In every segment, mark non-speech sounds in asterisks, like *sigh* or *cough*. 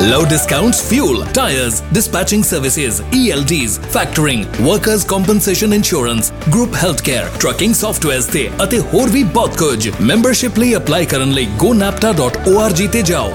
Low discounts, fuel, tires, dispatching services, ELDs, factoring, workers compensation insurance, group healthcare, trucking softwares ਤੇ ਅਤੇ ਹੋਰ ਵੀ ਬਹੁਤ ਕੁਝ ਮੈਂਬਰਸ਼ਿਪ ਲਈ ਅਪਲਾਈ ਕਰਨ ਲਈ gonapta.org ਤੇ ਜਾਓ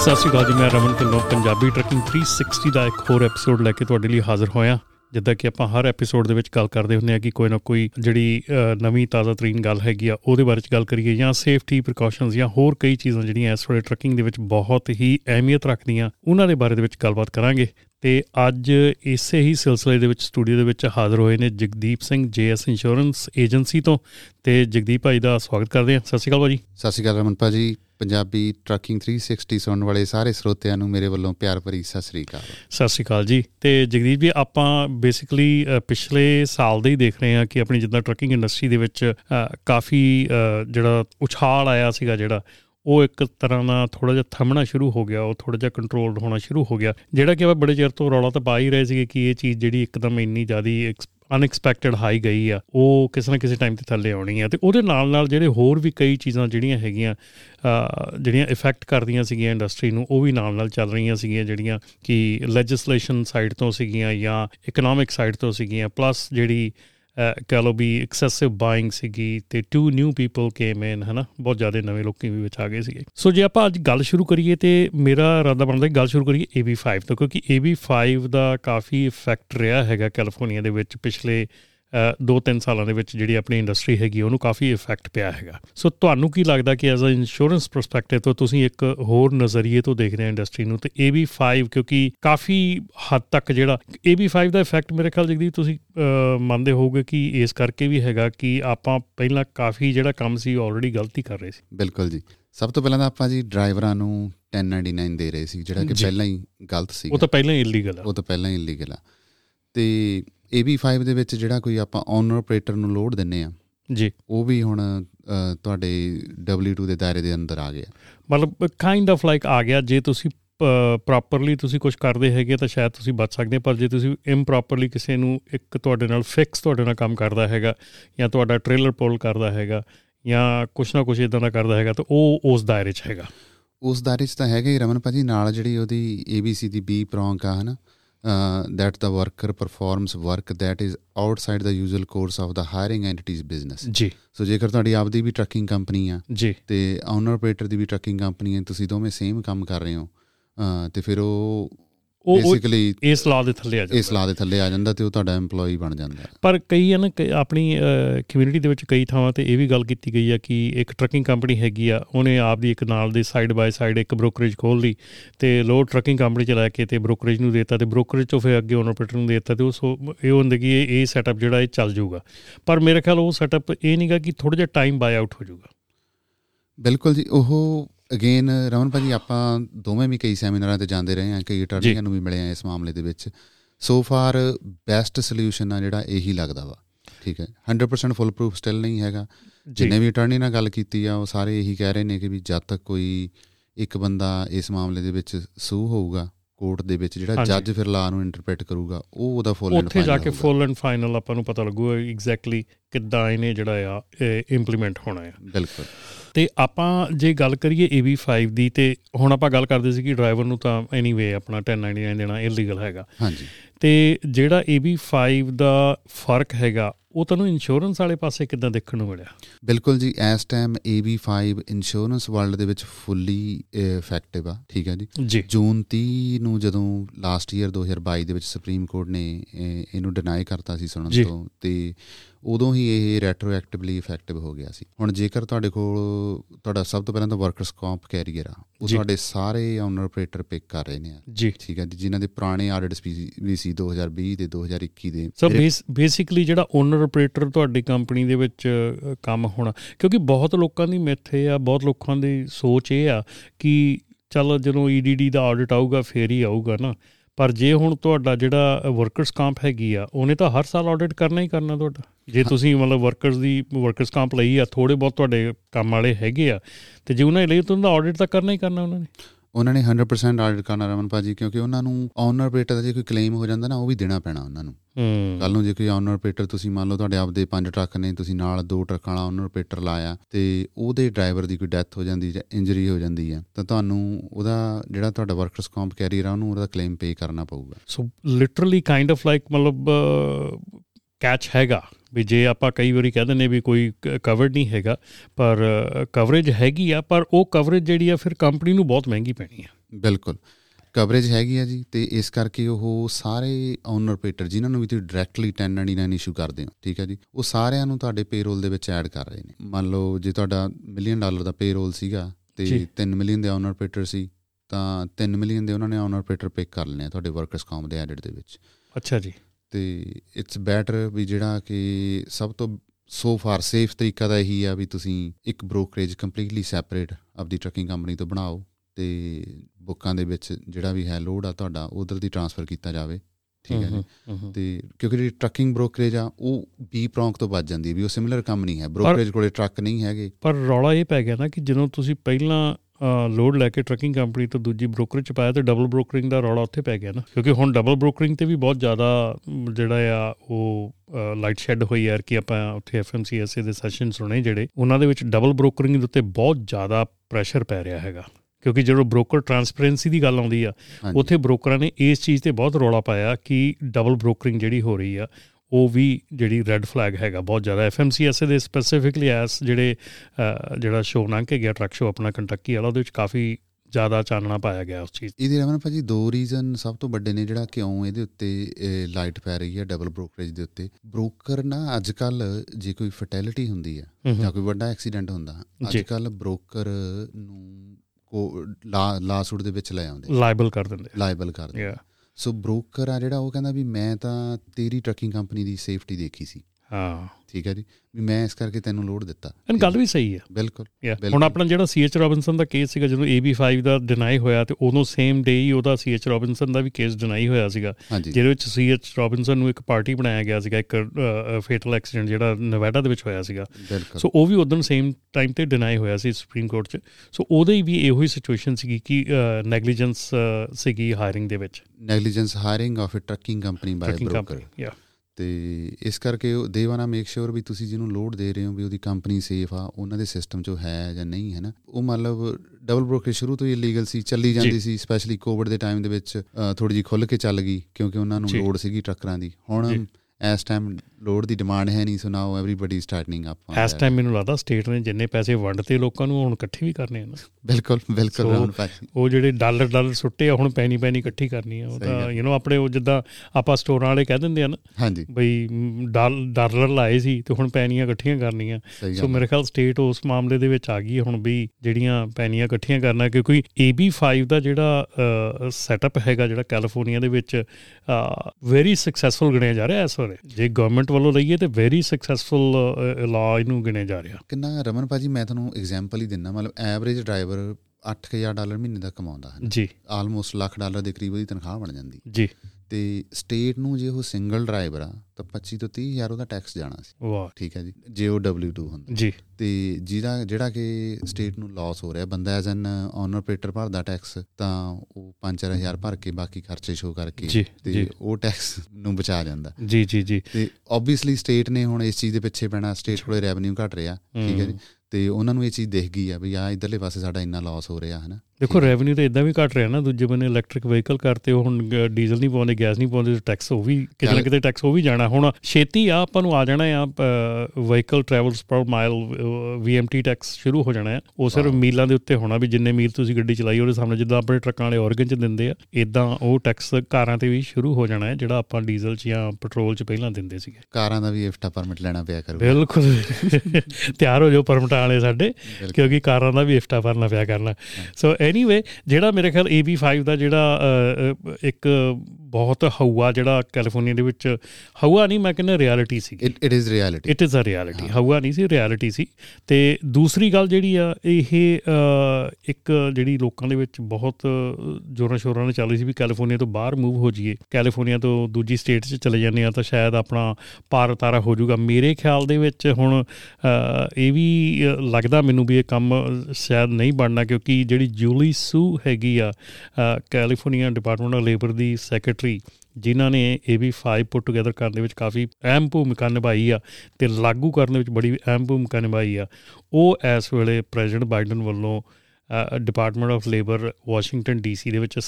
ਸਤਿ ਸ਼੍ਰੀ ਅਕਾਲ ਜੀ ਮੈਂ ਰਮਨ ਢਿੱਲੋਂ ਪੰਜਾਬੀ ਟਰੱਕਿੰਗ 360 ਦਾ ਇੱਕ ਹੋਰ ਐਪੀਸੋਡ ਲੈ ਕੇ ਤੁਹਾਡੇ ਲਈ ਹਾਜ਼ਰ ਹੋਇਆ ਜਿੱਦਾਂ ਕਿ ਆਪਾਂ ਹਰ ਐਪੀਸੋਡ ਦੇ ਵਿੱਚ ਗੱਲ ਕਰਦੇ ਹੁੰਦੇ ਆ ਕਿ ਕੋਈ ਨਾ ਕੋਈ ਜਿਹੜੀ ਅ, ਨਵੀਂ ਤਾਜ਼ਾ ਤਰੀਨ ਗੱਲ ਹੈਗੀ ਆ ਉਹਦੇ ਬਾਰੇ ਚ ਗੱਲ ਕਰੀਏ ਜਾਂ ਸੇਫਟੀ ਪ੍ਰੀਕਾਸ਼ਨਸ ਜਾਂ ਹੋਰ ਕਈ ਚੀਜ਼ਾਂ ਜਿਹੜੀਆਂ ਇਸ ਵੇਲੇ ਟਰੱਕਿੰਗ ਦੇ ਵਿੱਚ ਬਹੁਤ ਹੀ ਅਹਿਮੀਅਤ ਰੱਖਦੀਆਂ ਉਹਨਾਂ ਦੇ ਬਾਰੇ ਦੇ ਵਿੱਚ ਗੱਲਬਾਤ ਕਰਾਂਗੇ। ਤੇ ਅੱਜ ਇਸੇ ਹੀ ਸਿਲਸਿਲੇ ਦੇ ਵਿੱਚ ਸਟੂਡੀਓ ਦੇ ਵਿੱਚ ਹਾਜ਼ਰ ਹੋਏ ਨੇ Jagdeep Singh JS insurance agency ਤੋਂ ਤੇ ਜਗਦੀਪ ਭਾਈ ਦਾ ਸਵਾਗਤ ਕਰਦੇ ਹਾਂ। ਸਤਿ ਸ਼੍ਰੀ ਅਕਾਲ ਭਾਜੀ ਸਤਿ ਸ਼੍ਰੀ ਅਕਾਲ ਰਮਨ ਭਾਜੀ ਪੰਜਾਬੀ ਟਰੱਕਿੰਗ 360 ਸੁਣਨ ਵਾਲੇ ਸਾਰੇ ਸਰੋਤਿਆਂ ਨੂੰ ਮੇਰੇ ਵੱਲੋਂ ਪਿਆਰ ਭਰੀ ਸਤਿ ਸ਼੍ਰੀ ਅਕਾਲ। ਸਤਿ ਸ਼੍ਰੀ ਅਕਾਲ ਜੀ। ਤੇ ਜਗਦੀਪ ਜੀ ਆਪਾਂ ਬੇਸਿਕਲੀ ਪਿਛਲੇ ਸਾਲ ਦੇ ਹੀ ਦੇਖ ਰਹੇ ਹਾਂ ਕਿ ਆਪਣੀ ਜਿੱਦਾਂ ਟਰੱਕਿੰਗ ਇੰਡਸਟਰੀ ਦੇ ਵਿੱਚ ਅ, ਕਾਫੀ ਅ, ਜਿਹੜਾ ਉਛਾਲ ਆਇਆ ਸੀਗਾ ਜਿਹੜਾ ਉਹ ਇੱਕ ਤਰ੍ਹਾਂ ਦਾ ਥੋੜਾ ਜਿਹਾ ਥੰਮਣਾ ਸ਼ੁਰੂ ਹੋ ਗਿਆ ਉਹ ਥੋੜਾ ਜਿਹਾ ਕੰਟਰੋਲਡ ਹੋਣਾ ਸ਼ੁਰੂ ਹੋ ਗਿਆ ਜਿਹੜਾ ਕਿ ਆਪਾਂ ਬੜੇ ਚਿਰ ਤੋਂ ਰੌਲਾ ਤਾਂ ਪਾ ਹੀ ਰਹੇ ਸੀਗੇ ਕਿ ਇਹ ਚੀਜ਼ ਜਿਹੜੀ ਇੱਕਦਮ ਇੰਨੀ ਜ਼ਿਆਦੀ ਅਨਐਕਸਪੈਕਟਡ ਹਾਈ ਗਈ ਆ ਉਹ ਕਿਸੇ ਨਾ ਕਿਸੇ ਟਾਈਮ ਤੇ ਥੱਲੇ ਆਉਣੀ ਆ। ਤੇ ਉਹਦੇ ਨਾਲ ਨਾਲ ਜਿਹੜੇ ਹੋਰ ਵੀ ਕਈ ਚੀਜ਼ਾਂ ਜਿਹੜੀਆਂ ਹੈਗੀਆਂ ਅ, ਜਿਹੜੀਆਂ ਇਫੈਕਟ ਕਰਦੀਆਂ ਸੀਗੀਆਂ ਇੰਡਸਟਰੀ ਨੂੰ ਉਹ ਵੀ ਨਾਲ ਨਾਲ ਚੱਲ ਰਹੀਆਂ ਸੀਗੀਆਂ ਜਿਹੜੀਆਂ ਕਿ ਲੈਜਿਸਲੇਸ਼ਨ ਸਾਈਡ ਤੋਂ ਸੀਗੀਆਂ ਜਾਂ ਇਕਨੋਮਿਕ ਸਾਈਡ ਤੋਂ ਸੀਗੀਆਂ ਪਲੱਸ ਜਿਹੜੀ ਅ, ਕਹਿ ਲਓ ਵੀ ਐਕਸੈਸਿਵ ਬਾਇੰਗ ਸੀਗੀ ਤੇ to new people came in ਹਨਾ? ਬਹੁਤ ਜ਼ਿਆਦਾ ਨਵੇਂ ਲੋਕੀ ਵੀ ਵਿੱਚ ਆ ਗਏ ਸੀਗੇ। ਸੋ ਜੇ ਆਪਾਂ ਅੱਜ ਗੱਲ ਸ਼ੁਰੂ ਕਰੀਏ ਤੇ ਮੇਰਾ ਇਰਾਦਾ ਬਣਦਾ ਕਿ ਗੱਲ ਸ਼ੁਰੂ ਕਰੀਏ AB5 ਤੋਂ, ਕਿਉਂਕਿ AB5 ਦਾ ਕਾਫੀ ਇਫੈਕਟ ਰਿਹਾ ਹੈਗਾ ਕੈਲੀਫੋਰਨੀਆ ਦੇ ਵਿੱਚ ਪਿਛਲੇ 2-3 ਸਾਲਾਂ ਦੇ ਵਿੱਚ ਜਿਹੜੀ ਆਪਣੀ ਇੰਡਸਟਰੀ ਹੈਗੀ ਉਹਨੂੰ ਕਾਫੀ ਇਫੈਕਟ ਪਿਆ ਹੈਗਾ। ਸੋ ਤੁਹਾਨੂੰ ਕੀ ਲੱਗਦਾ ਕਿ ਐਜ਼ ਅ ਇੰਸ਼ੋਰੈਂਸ ਪਰਸਪੈਕਟਿਵ ਤੋਂ ਤੁਸੀਂ ਇੱਕ ਹੋਰ ਨਜ਼ਰੀਏ ਤੋਂ ਦੇਖਦੇ ਆ ਇੰਡਸਟਰੀ ਨੂੰ? ਤੇ AB5 ਕਿਉਂਕਿ ਕਾਫੀ ਹੱਦ ਤੱਕ ਜਿਹੜਾ AB5 ਦਾ ਇਫੈਕਟ ਮੇਰੇ ਖਿਆਲ ਜਗਦੀ ਤੁਸੀਂ ਮੰਨਦੇ ਹੋਵੋਗੇ ਕਿ ਇਸ ਕਰਕੇ ਵੀ ਹੈਗਾ ਕਿ ਆਪਾਂ ਪਹਿਲਾਂ ਕਾਫੀ ਜਿਹੜਾ ਕੰਮ ਸੀ ਆਲਰੇਡੀ ਗਲਤੀ ਕਰ ਰਹੇ ਸੀ। ਬਿਲਕੁਲ ਜੀ। ਸਭ ਤੋਂ ਪਹਿਲਾਂ ਤਾਂ ਆਪਾਂ ਜੀ ਡਰਾਈਵਰਾਂ ਨੂੰ 1099 ਦੇ ਰਹੇ ਸੀ ਜਿਹੜਾ ਕਿ। ਪਹਿਲਾਂ ਹੀ ਗਲਤ ਸੀ ਉਹ ਤਾਂ ਪਹਿਲਾਂ ਹੀ ਇਲੀਗਲ ਆ। ਉਹ ਤਾਂ ਪਹਿਲਾਂ ਹੀ ਇਲੀਗਲ ਆ। ਤੇ AB5 ਦੇ ਵਿੱਚ ਜਿਹੜਾ ਕੋਈ ਆਪਾਂ ਓਨਰ ਆਪਰੇਟਰ ਨੂੰ ਲੋਡ ਦਿੰਨੇ ਆ ਜੀ। ਉਹ ਵੀ ਹੁਣ ਤੁਹਾਡੇ W2 ਦੇ ਦਾਇਰੇ ਦੇ ਅੰਦਰ ਆ ਗਿਆ। ਮਤਲਬ ਕਾਈਂਡ ਆਫ ਲਾਈਕ ਆ ਗਿਆ ਜੇ ਤੁਸੀਂ ਪ੍ਰੋਪਰਲੀ ਤੁਸੀਂ ਕੁਝ ਕਰਦੇ ਹੈਗੇ ਤਾਂ ਸ਼ਾਇਦ ਤੁਸੀਂ ਬਚ ਸਕਦੇ ਪਰ ਜੇ ਤੁਸੀਂ ਇੰਪ੍ਰੋਪਰਲੀ ਕਿਸੇ ਨੂੰ ਇੱਕ ਤੁਹਾਡੇ ਨਾਲ ਫਿਕਸ ਤੁਹਾਡੇ ਨਾਲ ਕੰਮ ਕਰਦਾ ਹੈਗਾ ਜਾਂ ਤੁਹਾਡਾ ਟ੍ਰੇਲਰ ਪੁੱਲ ਕਰਦਾ ਹੈਗਾ ਜਾਂ ਕੁਛ ਨਾ ਕੁਛ ਇਦਾਂ ਦਾ ਕਰਦਾ ਹੈਗਾ ਤਾਂ ਉਹ ਉਸ ਦਾਇਰੇ 'ਚ ਹੈਗਾ। ਉਸ ਦਾਇਰੇ 'ਚ ਤਾਂ ਹੈਗਾ ਹੀ ਰਮਨ ਭਾਜੀ ਨਾਲ ਜਿਹੜੀ ਉਹਦੀ ABC ਦੀ B ਪ੍ਰੌਂਕ ਆ ਹਨਾ that the worker performs work that is outside the usual course of the hiring entity's business ਜੀ। ਸੋ ਜੇਕਰ ਤੁਹਾਡੀ ਆਪਦੀ ਵੀ ਟਰੱਕਿੰਗ ਕੰਪਨੀ ਆ ਜੀ। ਤੇ ਓਨਰ ਆਪਰੇਟਰ ਦੀ ਵੀ ਟਰੱਕਿੰਗ ਕੰਪਨੀ ਹੈ ਤੁਸੀਂ ਦੋਵੇਂ ਸੇਮ ਕੰਮ ਕਰ ਰਹੇ ਹੋ ਅਹ ਤੇ ਫਿਰ ਉਹ ਉਹ ਬੇਸਿਕਲੀ ਇਸ ਲਾ ਦੇ ਥੱਲੇ ਆ ਜਾਂਦਾ। ਇਸ ਲਾ ਦੇ ਥੱਲੇ ਆ ਜਾਂਦਾ ਤੇ ਉਹ ਤੁਹਾਡਾ EMPLOYEE ਬਣ ਜਾਂਦਾ ਪਰ ਕਈ ਹੈ ਨਾ ਕਈ ਆਪਣੀ ਕਮਿਊਨਿਟੀ ਦੇ ਵਿੱਚ ਕਈ ਥਾਵਾਂ ਤੇ ਇਹ ਵੀ ਗੱਲ ਕੀਤੀ ਗਈ ਆ ਕਿ ਇੱਕ ਟਰੱਕਿੰਗ ਕੰਪਨੀ ਹੈਗੀ ਆ ਉਹਨੇ ਆਪਦੀ ਇੱਕ ਨਾਲ ਦੇ ਸਾਈਡ ਬਾਈ ਸਾਈਡ ਇੱਕ ਬ੍ਰੋਕਰੇਜ ਖੋਲ ਲਈ ਤੇ ਲੋ ਟਰੱਕਿੰਗ ਕੰਪਨੀ ਚ ਲੈ ਕੇ ਤੇ ਬ੍ਰੋਕਰੇਜ ਨੂੰ ਦੇਤਾ ਤੇ ਬ੍ਰੋਕਰੇਜ ਤੋਂ ਫਿਰ ਅੱਗੇ ਓਨਰ ਆਪਰੇਟਰ ਨੂੰ ਦੇਤਾ ਤੇ ਉਹ ਸੋ ਇਹ ਹੁੰਦਾ ਕਿ ਇਹ ਇਹ ਸੈਟਅਪ ਜਿਹੜਾ ਇਹ ਚੱਲ ਜਾਊਗਾ। ਪਰ ਮੇਰੇ ਖਿਆਲ ਉਹ ਸੈਟਅਪ ਇਹ ਨਹੀਂਗਾ ਕਿ ਥੋੜਾ ਜਿਹਾ ਟਾਈਮ ਬਾਈ ਆਊਟ ਹੋ ਜਾਊਗਾ। ਬਿਲਕੁਲ ਜੀ ਉਹ ਅਗੇਨ ਰਮਨ ਭਾਜੀ ਆਪਾਂ ਦੋਵੇਂ ਵੀ ਕਈ ਸੈਮੀਨਾਰਾਂ ਤੇ ਜਾਂਦੇ ਰਹੇ ਹਾਂ ਕਈ ਅਟਾਰਨੀਆਂ ਨੂੰ ਵੀ ਮਿਲੇ ਆ ਇਸ ਮਾਮਲੇ ਦੇ ਵਿੱਚ। ਸੋ ਫਾਰ ਬੈਸਟ ਸੋਲੂਸ਼ਨ ਆ ਜਿਹੜਾ ਇਹੀ ਲੱਗਦਾ ਵਾ। ਠੀਕ ਹੈ? 100% ਫੁੱਲ ਪ੍ਰੂਫ ਸਟਿਲ ਨਹੀਂ ਹੈਗਾ। ਜਿੰਨੇ ਵੀ ਅਟਾਰਨੀ ਨਾਲ ਗੱਲ ਕੀਤੀ ਆ ਉਹ ਸਾਰੇ ਇਹੀ ਕਹਿ ਰਹੇ ਨੇ ਕਿ ਵੀ ਜਦ ਤੱਕ ਕੋਈ ਇੱਕ ਬੰਦਾ ਇਸ ਮਾਮਲੇ ਦੇ ਵਿੱਚ ਸੂ ਹੋਊਗਾ ਕੋਰਟ ਦੇ ਵਿੱਚ ਜਿਹੜਾ। ਜੱਜ ਫਿਰ ਲਾ ਨੂੰ ਇੰਟਰਪ੍ਰੀਟ ਕਰੂਗਾ ਉਹ ਉਹਦਾ ਫੁੱਲ ਉੱਥੇ ਜਾ ਕੇ ਫੁੱਲ ਐਂਡ ਫਾਈਨਲ ਆਪਾਂ ਨੂੰ ਪਤਾ ਲੱਗੂਗਾ ਐਗਜ਼ੈਕਟਲੀ ਕਿੱਦਾਂ ਇਹਨੇ ਜਿਹੜਾ ਆ ਇੰਪਲੀਮੈਂਟ ਹੋਣਾ ਆ। ਬਿਲਕੁਲ। ਤੇ ਆਪਾਂ ਜੇ ਗੱਲ ਕਰੀਏ AB5 ਦੀ ਤੇ ਹੁਣ ਆਪਾਂ ਗੱਲ ਕਰਦੇ ਸੀ ਕਿ ਡਰਾਈਵਰ ਨੂੰ ਤਾਂ ਐਨੀਵੇ ਆਪਣਾ 1099 ਦੇਣਾ ਇਲੀਗਲ ਹੈਗਾ। ਹਾਂਜੀ। ਤੇ ਜਿਹੜਾ AB5 ਦਾ ਫ਼ਰਕ ਹੈਗਾ ਉਹ ਤੁਹਾਨੂੰ ਇੰਸ਼ੋਰੈਂਸ ਵਾਲੇ ਪਾਸੇ ਕਿੱਦਾਂ ਦੇਖਣ ਨੂੰ ਮਿਲਿਆ? ਬਿਲਕੁਲ ਜੀ ਇਸ ਟਾਈਮ AB5 ਇੰਸ਼ੋਰੈਂਸ ਵਰਲਡ ਦੇ ਵਿੱਚ ਫੁੱਲੀ ਇਫੈਕਟਿਵ ਆ ਠੀਕ ਹੈ ਜੀ? ਜੂਨ 30 ਨੂੰ ਜਦੋਂ ਲਾਸਟ ਈਅਰ 2022 ਦੇ ਵਿੱਚ ਸੁਪਰੀਮ ਕੋਰਟ ਨੇ ਇਹ- ਇਹਨੂੰ ਡਿਨਾਈ ਕਰਤਾ ਸੀ ਸੁਣਨ। ਤੋਂ ਤੇ ਉਦੋਂ ਹੀ ਇਹ ਰੈਟਰੋਐਕਟਿਵਲੀ ਇਫੈਕਟਿਵ ਹੋ ਗਿਆ ਸੀ। ਹੁਣ ਜੇਕਰ ਤੁਹਾਡੇ ਕੋਲ ਤੁਹਾਡਾ ਸਭ ਤੋਂ ਪਹਿਲਾਂ ਤਾਂ ਵਰਕਰਸ ਕੰਪ ਕੈਰੀਅਰ ਆ। ਉਹ। ਤੁਹਾਡੇ ਸਾਰੇ ਓਨਰ ਆਪਰੇਟਰ ਪਿਕ ਕਰ ਰਹੇ ਨੇ ਜੀ। ਠੀਕ ਹੈ ਜੀ ਜਿਨ੍ਹਾਂ ਦੇ ਪੁਰਾਣੇ ਆਡਿਟਸ ਵੀ ਸੀ 2020 ਦੇ 2021 ਦੇ ਸੋ ਬੇਸਿਕਲੀ ਜਿਹੜਾ ਓਨਰ ਆਪਰੇਟਰ ਤੁਹਾਡੀ ਕੰਪਨੀ ਦੇ ਵਿੱਚ ਕੰਮ ਹੋਣਾ ਕਿਉਂਕਿ ਬਹੁਤ ਲੋਕਾਂ ਦੀ ਮਿੱਥ ਇਹ ਆ ਬਹੁਤ ਲੋਕਾਂ ਦੀ ਸੋਚ ਇਹ ਆ ਕਿ ਚਲ ਜਦੋਂ ਈਡੀਡੀ ਦਾ ਆਡਿਟ ਆਊਗਾ ਫੇਰ ਹੀ ਆਊਗਾ ਨਾ। ਪਰ ਜੇ ਹੁਣ ਤੁਹਾਡਾ ਜਿਹੜਾ ਵਰਕਰਸ ਕੰਪ ਹੈਗੀ ਆ ਉਹਨੇ ਤਾਂ ਹਰ ਸਾਲ ਆਡਿਟ ਕਰਨਾ ਹੀ ਕਰਨਾ ਤੁਹਾਡਾ। ਜੇ ਤੁਸੀਂ ਮਤਲਬ ਵਰਕਰਸ ਦੀ ਵਰਕਰਸ ਕੰਪ ਲਈ ਆ ਥੋੜੇ ਬਹੁਤ ਤੁਹਾਡੇ ਕੰਮ ਵਾਲੇ ਹੈਗੇ ਆ ਤੇ ਜੇ ਉਹਨਾਂ ਲਈ ਤਾਂ ਉਹਦਾ ਆਡਿਟ ਤਾਂ ਕਰਨਾ ਹੀ ਕਰਨਾ ਉਹਨਾਂ ਨੇ। ਉਹਨਾਂ ਨੇ 100% ਆਡਿਟ ਕਰਨਾ ਰਮਨ ਭਾਜੀ ਕਿਉਂਕਿ ਉਹਨਾਂ ਨੂੰ ਓਨਰ ਆਪਰੇਟਰ ਦਾ ਜੇ ਕੋਈ ਕਲੇਮ ਹੋ ਜਾਂਦਾ ਨਾ ਉਹ ਵੀ ਦੇਣਾ ਪੈਣਾ ਉਹਨਾਂ ਨੂੰ। ਕੱਲ ਨੂੰ ਜੇ ਕੋਈ ਓਨਰ ਆਪਰੇਟਰ ਤੁਸੀਂ ਮੰਨ ਲਓ ਤੁਹਾਡੇ ਆਪਦੇ ਪੰਜ ਟਰੱਕ ਨੇ ਤੁਸੀਂ ਨਾਲ ਦੋ ਟਰੱਕਾਂ ਵਾਲਾ ਓਨਰ ਆਪਰੇਟਰ ਲਾਇਆ ਤੇ ਉਹਦੇ ਡਰਾਈਵਰ ਦੀ ਕੋਈ ਡੈਥ ਹੋ ਜਾਂਦੀ ਜਾਂ ਇੰਜਰੀ ਹੋ ਜਾਂਦੀ ਹੈ ਤਾਂ ਤੁਹਾਨੂੰ ਉਹਦਾ ਜਿਹੜਾ ਤੁਹਾਡਾ ਵਰਕਰਸ ਕੰਪ ਕੈਰੀਅਰ ਆ ਉਹਨੂੰ ਉਹਦਾ ਕਲੇਮ ਪੇ ਕਰਨਾ ਪਊਗਾ। So literally kind of like ਮਤਲਬ ਕੈਚ ਹੈਗਾ ਵੀ ਜੇ ਆਪਾਂ ਕਈ ਵਾਰੀ ਕਹਿ ਦਿੰਨੇ ਵੀ ਕੋਈ ਕਵਰਡ ਨਹੀਂ ਹੈਗਾ ਪਰ ਕਵਰੇਜ ਹੈਗੀ ਆ ਪਰ ਉਹ ਕਵਰੇਜ ਜਿਹੜੀ ਆ ਫਿਰ ਕੰਪਨੀ ਨੂੰ ਬਹੁਤ ਮਹਿੰਗੀ ਪੈਣੀ ਆ। ਬਿਲਕੁਲ। ਕਵਰੇਜ ਹੈਗੀ ਆ ਜੀ ਤੇ ਇਸ ਕਰਕੇ ਉਹ ਸਾਰੇ ਓਨਰ ਆਪਰੇਟਰ ਜਿਨ੍ਹਾਂ ਨੂੰ ਵੀ ਤੁਸੀਂ ਡਾਇਰੈਕਟਲੀ 1099 ਇਸ਼ੂ ਕਰਦੇ ਹੋ ਠੀਕ ਹੈ ਜੀ ਉਹ ਸਾਰਿਆਂ ਨੂੰ ਤੁਹਾਡੇ ਪੇਰੋਲ ਦੇ ਵਿੱਚ ਐਡ ਕਰ ਰਹੇ ਨੇ। ਮੰਨ ਲਓ ਜੇ ਤੁਹਾਡਾ ਮਿਲੀਅਨ ਡਾਲਰ ਦਾ ਪੇਰੋਲ ਸੀਗਾ ਤੇ ਜੀ। 3 ਮਿਲੀਅਨ ਦੇ ਓਨਰ ਆਪਰੇਟਰ ਸੀ ਤਾਂ 3 ਮਿਲੀਅਨ ਦੇ ਉਹਨਾਂ ਨੇ ਓਨਰ ਆਪਰੇਟਰ ਪਿਕ ਕਰ ਲੈਣੇ ਆ ਤੁਹਾਡੇ ਵਰਕਰਸ ਕਾਮ ਦੇ ਐਡਿਟ ਦੇ ਵਿੱਚ। ਅੱਛਾ ਜੀ। ਤੇ ਇਟਸ ਬੈਟਰ ਵੀ ਜਿਹੜਾ ਕਿ ਸਭ ਤੋਂ ਸੋ ਫਾਰ ਸੇਫ ਤਰੀਕਾ ਤਾਂ ਇਹੀ ਆ ਵੀ ਤੁਸੀਂ ਇੱਕ ਬ੍ਰੋਕਰੇਜ ਕੰਪਲੀਟਲੀ ਸੈਪਰੇਟ ਆਪਦੀ ਟਰੱਕਿੰਗ ਕੰਪਨੀ ਤੋਂ ਬਣਾਓ ਤੇ ਬੁੱਕਾਂ ਦੇ ਵਿੱਚ ਜਿਹੜਾ ਵੀ ਹੈ ਲੋਡ ਆ ਤੁਹਾਡਾ ਉਧਰ ਦੀ ਟਰਾਂਸਫਰ ਕੀਤਾ ਜਾਵੇ ਠੀਕ ਹੈ ਜੀ। ਤੇ ਕਿਉਂਕਿ ਜਿਹੜੀ ਟਰੱਕਿੰਗ ਬ੍ਰੋਕਰੇਜ ਆ ਉਹ ਬੀ ਪ੍ਰੌਂਕ ਤੋਂ ਵੱਜ ਜਾਂਦੀ ਵੀ ਉਹ ਸਿਮਿਲਰ ਕੰਮ ਨਹੀਂ ਹੈ ਬ੍ਰੋਕਰੇਜ ਕੋਲੇ ਟਰੱਕ ਨਹੀਂ ਹੈਗੇ ਪਰ ਰੌਲਾ ਇਹ ਪੈ ਗਿਆ ਨਾ ਕਿ ਜਦੋਂ ਤੁਸੀਂ ਪਹਿਲਾਂ ਲੋਡ ਲੈ ਕੇ ਟਰੱਕਿੰਗ ਕੰਪਨੀ ਤੋਂ ਦੂਜੀ ਬ੍ਰੋਕਰੇਜ ਚ ਪਾਇਆ ਤੇ ਡਬਲ ਬ੍ਰੋਕਰਿੰਗ ਦਾ ਰੌਲਾ ਉੱਥੇ ਪੈ ਗਿਆ ਨਾ। ਕਿਉਂਕਿ ਹੁਣ ਡਬਲ ਬ੍ਰੋਕਰਿੰਗ ਤੇ ਵੀ ਬਹੁਤ ਜ਼ਿਆਦਾ ਜਿਹੜਾ ਆ ਉਹ ਲਾਈਟ ਸ਼ੈਡ ਹੋਈ ਯਾਰ ਕਿ ਆਪਾਂ ਉੱਥੇ ਐਫਐਮਸੀਐਸਏ ਦੇ ਸੈਸ਼ਨ ਸੁਣੇ ਜਿਹੜੇ ਉਹਨਾਂ ਦੇ ਵਿੱਚ ਡਬਲ ਬ੍ਰੋਕਰਿੰਗ ਦੇ ਉੱਤੇ ਬਹੁਤ ਜ਼ਿਆਦਾ ਪ੍ਰੈਸ਼ਰ ਪੈ ਰਿਹਾ ਹੈਗਾ। ਕਿਉਂਕਿ ਜਦੋਂ ਬ੍ਰੋਕਰ ਟਰਾਂਸਪੇਰੈਂਸੀ ਦੀ ਗੱਲ ਆਉਂਦੀ ਆ ਉੱਥੇ ਬ੍ਰੋਕਰਾਂ ਨੇ ਇਸ ਚੀਜ਼ ਤੇ ਬਹੁਤ ਰੌਲਾ ਪਾਇਆ ਕਿ ਡਬਲ ਬ੍ਰੋਕਰਿੰਗ ਜਿਹੜੀ ਹੋ ਰਹੀ ਆ ਉਹ ਵੀ ਜਿਹੜੀ ਰੈੱਡ ਫਲੈਗ ਹੈਗਾ ਬਹੁਤ ਜ਼ਿਆਦਾ ਐਫਐਮਸੀਐਸਏ ਦੇ ਸਪੈਸੀਫਿਕਲੀ ਐਸ ਜਿਹੜੇ ਜਿਹੜਾ ਸ਼ੋਅ ਲੰਘ ਕੇ ਗਿਆ ਟਰੱਕ ਸ਼ੋਅ ਆਪਣਾ ਕੰਟੱਕੀ ਵਾਲਾ ਉਹਦੇ ਵਿੱਚ ਕਾਫੀ ਜ਼ਿਆਦਾ ਚਾਨਣਾ ਪਾਇਆ ਗਿਆ ਉਸ ਚੀਜ਼ ਇਹਦੇ ਰਮਨ ਭਾਜੀ ਦੋ ਰੀਜ਼ਨ ਸਭ ਤੋਂ ਵੱਡੇ ਨੇ ਜਿਹੜਾ ਕਿਉਂ ਇਹਦੇ ਉੱਤੇ ਲਾਈਟ ਪੈ ਰਹੀ ਹੈ ਡਬਲ ਬ੍ਰੋਕਰੇਜ ਦੇ ਉੱਤੇ ਬ੍ਰੋਕਰ ਨਾ ਅੱਜ ਕੱਲ ਜੇ ਕੋਈ ਫਰਟੈਲਿਟੀ ਹੁੰਦੀ ਹੈ। ਜਾਂ ਕੋਈ ਵੱਡਾ ਐਕਸੀਡੈਂਟ ਹੁੰਦਾ ਅੱਜ। ਕੱਲ ਬ੍ਰੋਕਰ ਨੂੰ ਕੋ ਲਾ ਲਾ ਸੂਟ ਦੇ ਵਿੱਚ ਲੈ ਆਉਂਦੇ ਲਾਇਬਲ ਕਰ ਦਿੰਦੇ ਲਾਇਬਲ ਕਰਦੇ Yeah. ਸੋ ਬ੍ਰੋਕਰ ਆ ਜਿਹੜਾ, ਉਹ ਕਹਿੰਦਾ ਵੀ ਮੈਂ ਤਾਂ ਤੇਰੀ ਟਰੱਕਿੰਗ ਕੰਪਨੀ ਦੀ ਸੇਫਟੀ ਦੇਖੀ ਸੀ। ਹਾਂ। ਠੀਕ ਹੈ ਜੀ। ਵੀ ਮੈਂ ਇਸ ਕਰਕੇ ਤੈਨੂੰ ਲੋਡ ਦਿੱਤਾ। ਇਹ ਗੱਲ ਵੀ ਸਹੀ ਹੈ ਬਿਲਕੁਲ। ਹੁਣ ਆਪਣਾ ਜਿਹੜਾ ਸੀਐਚ ਰੋਬਿਨਸਨ ਦਾ ਕੇਸ ਸੀਗਾ ਜਦੋਂ AB5 ਦਾ ਡਿਨਾਈ ਹੋਇਆ ਤੇ ਉਦੋਂ ਸੇਮ ਡੇ ਹੀ ਉਹਦਾ ਸੀਐਚ ਰੋਬਿਨਸਨ ਦਾ ਵੀ ਕੇਸ ਡਿਨਾਈ ਹੋਇਆ ਸੀਗਾ। ਜਿਹਦੇ ਵਿੱਚ ਸੀਐਚ ਰੋਬਿਨਸਨ ਨੂੰ ਇੱਕ ਪਾਰਟੀ ਬਣਾਇਆ ਗਿਆ ਸੀਗਾ ਇੱਕ ਫੇਟਲ ਐਕਸੀਡੈਂਟ ਜਿਹੜਾ ਨਵੈਡਾ ਦੇ ਵਿੱਚ ਹੋਇਆ ਸੀਗਾ। ਸੋ ਉਹ ਵੀ ਉਦੋਂ ਸੇਮ ਟਾਈਮ ਤੇ ਡਿਨਾਈ ਹੋਇਆ ਸੀ ਸੁਪਰੀਮ ਕੋਰਟ 'ਚ। ਸੋ ਉਹਦੇ ਵੀ ਇਹੋ ਹੀ ਸਿਚੁਏਸ਼ਨ ਸੀਗੀ ਕਿ ਨੈਗਲੀਜੈਂਸ ਸੀਗੀ ਹਾਇਰਿੰਗ ਦੇ ਵਿੱਚ। Negligence hiring of a trucking company by broker ਯਾ ਤੇ ਇਸ ਕਰਕੇ ਦੇ ਵਾਣਾ ਮੇਕ ਸ਼ੋਰ ਵੀ ਤੁਸੀਂ ਜਿਹਨੂੰ ਲੋਡ ਦੇ ਰਹੇ ਹੋ ਵੀ ਉਹਦੀ ਕੰਪਨੀ ਸੇਫ ਆ ਉਹਨਾਂ ਦੇ ਸਿਸਟਮ 'ਚੋਂ ਹੈ ਜਾਂ ਨਹੀਂ ਹੈ ਨਾ ਉਹ ਮਤਲਬ ਡਬਲ ਬ੍ਰੋਕਰੇਜ ਸ਼ੁਰੂ ਤੋਂ ਹੀ ਇਲੀਗਲ ਸੀ ਚੱਲੀ ਜਾਂਦੀ ਜੀ। ਸੀ ਸਪੈਸ਼ਲੀ ਕੋਵਿਡ ਦੇ ਟਾਈਮ ਦੇ ਵਿੱਚ ਥੋੜੀ ਜਿਹੀ ਖੁੱਲ ਕੇ ਚੱਲ ਗਈ ਕਿਉਂਕਿ ਉਹਨਾਂ ਨੂੰ ਜੀ। ਲੋਡ ਸੀਗੀ ਟਰੱਕਰਾਂ ਦੀ ਹੁਣ ਜੀ। ਇਸ ਟਾਈਮ ਲੋਡ ਦੀ ਡਿਮਾਂਡ ਹੈ ਨਹੀਂ so now everybody starting up ਇਸ ਟਾਈਮ ਮੈਨੂੰ ਲੱਗਦਾ ਸਟੇਟ ਨੇ ਜਿੰਨੇ ਪੈਸੇ ਵੰਡਤੇ ਲੋਕਾਂ ਨੂੰ ਹੁਣ ਇਕੱਠੇ ਵੀ ਕਰਨੇ ਆ ਬਿਲਕੁਲ ਬਿਲਕੁਲ ਭਾਜੀ ਉਹ ਜਿਹੜੇ ਡਾਲਰ ਡਾਲਰ ਸੁੱਟੇ ਆ ਹੁਣ ਪੈਣੀ ਪੈਣੀ ਇਕੱਠੀ ਕਰਨੀ ਆ ਉਹ ਤਾਂ। ਯੂ نو ਆਪਣੇ ਉਹ ਜਿੱਦਾਂ ਆਪਾਂ ਸਟੋਰਾਂ ਵਾਲੇ ਕਹਿ ਦਿੰਦੇ ਆ ਨਾ ਹਾਂਜੀ। ਬਈ ਡਾਲਰ ਲਾਏ ਸੀ ਤੇ ਹੁਣ ਪੈਣੀਆਂ ਇਕੱਠੀਆਂ ਕਰਨੀਆਂ। ਸੋ ਮੇਰੇ ਖਿਆਲ ਸਟੇਟ ਉਸ ਮਾਮਲੇ ਦੇ ਵਿੱਚ ਆ ਗਈ ਹੁਣ ਵੀ ਜਿਹੜੀਆਂ ਪੈਣੀਆਂ ਇਕੱਠੀਆਂ ਕਰਨਾ ਕਿਉਂਕਿ AB5 ਦਾ ਜਿਹੜਾ ਸੈਟਅਪ ਹੈਗਾ ਜਿਹੜਾ ਕੈਲੀਫੋਰਨੀਆ ਦੇ ਵਿੱਚ ਵੈਰੀ ਸਕਸੈਸਫੁਲ ਗਿਣਿਆ ਜਾ ਰਿਹਾ ਇਸ ਵੇਲੇ ਜੇ ਗਵਰਨਮੈਂਟ ਵੱਲੋਂ ਲਈਏ ਤੇ ਵੈਰੀ ਸਕਸੈਸਫੁਲ ਲਾ ਇਹਨੂੰ ਗਿਣਿਆ ਜਾ ਰਿਹਾ। ਕਿੰਨਾ ਰਮਨ ਭਾਜੀ ਮੈਂ ਤੁਹਾਨੂੰ ਐਗਜ਼ਾਮਪਲ ਹੀ ਦਿੰਦਾ ਮਤਲਬ ਐਵਰੇਜ ਡਰਾਈਵਰ 8000 ਡਾਲਰ ਮਹੀਨੇ ਦਾ ਕਮਾਉਂਦਾ ਹੈ ਜੀ। ਆਲਮੋਸਟ ਲੱਖ ਡਾਲਰ ਦੇ ਕਰੀਬ ਉਹਦੀ ਤਨਖਾਹ ਬਣ ਜਾਂਦੀ। ਜੀ। ਤੇ ਸਟੇਟ ਨੂੰ ਜੇ ਉਹ ਸਿੰਗਲ ਡਰਾਈਵਰ ਆ ਤਾਂ 25 ਤੋਂ 30 ਹਜ਼ਾਰ ਉਹਦਾ ਟੈਕਸ ਜਾਣਾ ਸੀ। ਵਾਹ। ਠੀਕ ਹੈ ਜੀ ਜੇ ਉਹ W2 ਹੁੰਦਾ। ਜੀ। ਤੇ ਜਿਹਦਾ ਜਿਹੜਾ ਕਿ ਸਟੇਟ ਨੂੰ ਲਾਸ ਹੋ ਰਿਹਾ ਬੰਦਾ ਐਜ਼ ਐਨ ਓਨਰ ਆਪਰੇਟਰ ਭਰਦਾ ਟੈਕਸ ਤਾਂ ਉਹ 5-4000 ਭਰ ਕੇ ਬਾਕੀ ਖਰਚੇ ਸ਼ੋ ਕਰਕੇ ਤੇ। ਉਹ ਟੈਕਸ ਨੂੰ ਬਚਾ ਜਾਂਦਾ। ਜੀ ਜੀ ਜੀ। ਤੇ ਆਬਵੀਅਸਲੀ ਸਟੇਟ ਨੇ ਹੁਣ ਇਸ ਚੀਜ਼ ਦੇ ਪਿੱਛੇ ਪੈਣਾ ਸਟੇਟ ਕੋਲੇ ਰੈਵਨਿਊ ਘਟ ਰਿਹਾ। ਠੀਕ ਹੈ ਜੀ। ਤੇ ਉਹਨਾਂ ਨੂੰ ਇਹ ਚੀਜ਼ ਦਿਖ ਗਈ ਆ ਵੀ ਆ ਇਧਰਲੇ ਪਾਸੇ ਸਾਡਾ ਇੰਨਾ ਲਾਸ ਹੋ ਰਿਹਾ ਹਨਾ। ਦੇਖੋ ਰੈਵਨਿਊ ਤਾਂ ਇਦਾਂ ਵੀ ਘਟ ਰਿਹਾ ਨਾ ਦੂਜੇ ਬੰਨੇ ਇਲੈਕਟ੍ਰਿਕ ਵਹੀਕਲ ਕਰਤੇ ਉਹ ਹੁਣ ਡੀਜ਼ਲ ਨਹੀਂ ਪਾਉਂਦੇ ਗੈਸ ਨਹੀਂ ਪਾਉਂਦੇ ਟੈਕਸ ਉਹ ਵੀ ਕਿਤੇ ਨਾ। ਕਿਤੇ ਟੈਕਸ ਉਹ ਵੀ ਜਾਣਾ। ਹੁਣ ਛੇਤੀ ਆ ਆਪਾਂ ਨੂੰ ਆ ਜਾਣਾ ਆ vehicle travels per mile VMT tax ਸ਼ੁਰੂ ਹੋ ਜਾਣਾ ਉਹ ਸਿਰਫ ਮੀਲਾਂ ਦੇ ਉੱਤੇ ਹੋਣਾ ਵੀ ਜਿੰਨੇ ਮੀਲ ਤੁਸੀਂ ਗੱਡੀ ਚਲਾਈ ਉਹਦੇ ਸਾਹਮਣੇ ਜਿੱਦਾਂ ਆਪਣੇ ਟਰੱਕਾਂ ਵਾਲੇ ਆਰਗਨ ਚ ਦਿੰਦੇ ਆ ਇਦਾਂ ਉਹ ਟੈਕਸ ਕਾਰਾਂ ਤੇ ਵੀ ਸ਼ੁਰੂ ਹੋ ਜਾਣਾ ਹੈ ਜਿਹੜਾ ਆਪਾਂ ਡੀਜ਼ਲ ਚ ਜਾਂ ਪੈਟਰੋਲ ਚ ਪਹਿਲਾਂ ਦਿੰਦੇ ਸੀਗੇ। ਕਾਰਾਂ ਦਾ ਵੀ ਇਫਟਾ ਪਰਮਿਟ ਲੈਣਾ ਪਿਆ ਕਰੂ। ਬਿਲਕੁਲ। ਤਿਆਰ ਹੋ ਜਾਓ ਪਰਮਟਾਂ ਵਾਲੇ ਸਾਡੇ ਕਿਉਂਕਿ ਕਾਰਾਂ ਦਾ ਵੀ ਇਫਟਾ ਭਰਨਾ ਪਿਆ ਕਰਨਾ। ਸੋ ਐਨੀਵੇ ਜਿਹੜਾ ਮੇਰੇ ਖਿਆਲ AB5 ਦਾ ਜਿਹੜਾ ਅ, ਅ, ਇੱਕ ਬਹੁਤ ਹਊਆ ਜਿਹੜਾ ਕੈਲੀਫੋਰਨੀਆ ਦੇ ਵਿੱਚ ਹਊਆ ਨਹੀਂ ਮੈਂ ਕਹਿੰਦਾ reality C. It is reality it is a reality ਹਊਆ ਨਹੀਂ ਸੀ ਰਿਐਲਿਟੀ ਸੀ। ਤੇ ਦੂਸਰੀ ਗੱਲ ਜਿਹੜੀ ਆ ਇਹ ਇੱਕ ਜਿਹੜੀ ਲੋਕਾਂ ਦੇ ਵਿੱਚ ਬਹੁਤ ਜੋਰਾਂ ਸ਼ੋਰਾਂ ਨਾਲ ਚੱਲ ਰਹੀ ਸੀ ਵੀ ਕੈਲੀਫੋਰਨੀਆ ਤੋਂ ਬਾਹਰ ਮੂਵ ਹੋ ਜਾਈਏ। ਕੈਲੀਫੋਰਨੀਆ ਤੋਂ ਦੂਜੀ ਸਟੇਟ 'ਚ ਚਲੇ ਜਾਂਦੇ ਆ ਤਾਂ ਸ਼ਾਇਦ ਆਪਣਾ ਪਾਰ ਤਾਰਾ ਹੋ ਜਾਊਗਾ। ਮੇਰੇ ਖਿਆਲ ਦੇ ਵਿੱਚ ਹੁਣ ਇਹ ਵੀ ਲੱਗਦਾ ਮੈਨੂੰ ਵੀ ਇਹ ਕੰਮ ਸ਼ਾਇਦ ਨਹੀਂ ਬਣਨਾ ਕਿਉਂਕਿ ਜਿਹੜੀ ਜੂਲੀ ਸੂ ਹੈਗੀ ਆ ਕੈਲੀਫੋਰਨੀਆ ਡਿਪਾਰਟਮੈਂਟ ਆਫ ਲੇਬਰ ਦੀ ਸੈਕਟਰੀ ਜਿਨ੍ਹਾਂ ਨੇ ਇਹ ਵੀ 5 ਪੁੱਟ ਟੁਗੇਦਰ ਕਰਨ ਦੇ ਵਿੱਚ ਕਾਫੀ ਅਹਿਮ ਭੂਮਿਕਾ ਨਿਭਾਈ ਆ ਤੇ ਲਾਗੂ ਕਰਨ ਦੇ ਵਿੱਚ ਬੜੀ ਅਹਿਮ ਭੂਮਿਕਾ ਨਿਭਾਈ ਆ। ਉਹ ਇਸ ਵੇਲੇ ਪ੍ਰੈਜ਼ੀਡੈਂਟ ਬਾਈਡਨ ਵੱਲੋਂ department of labour Washington DC ਦੇ ਵਿੱਚ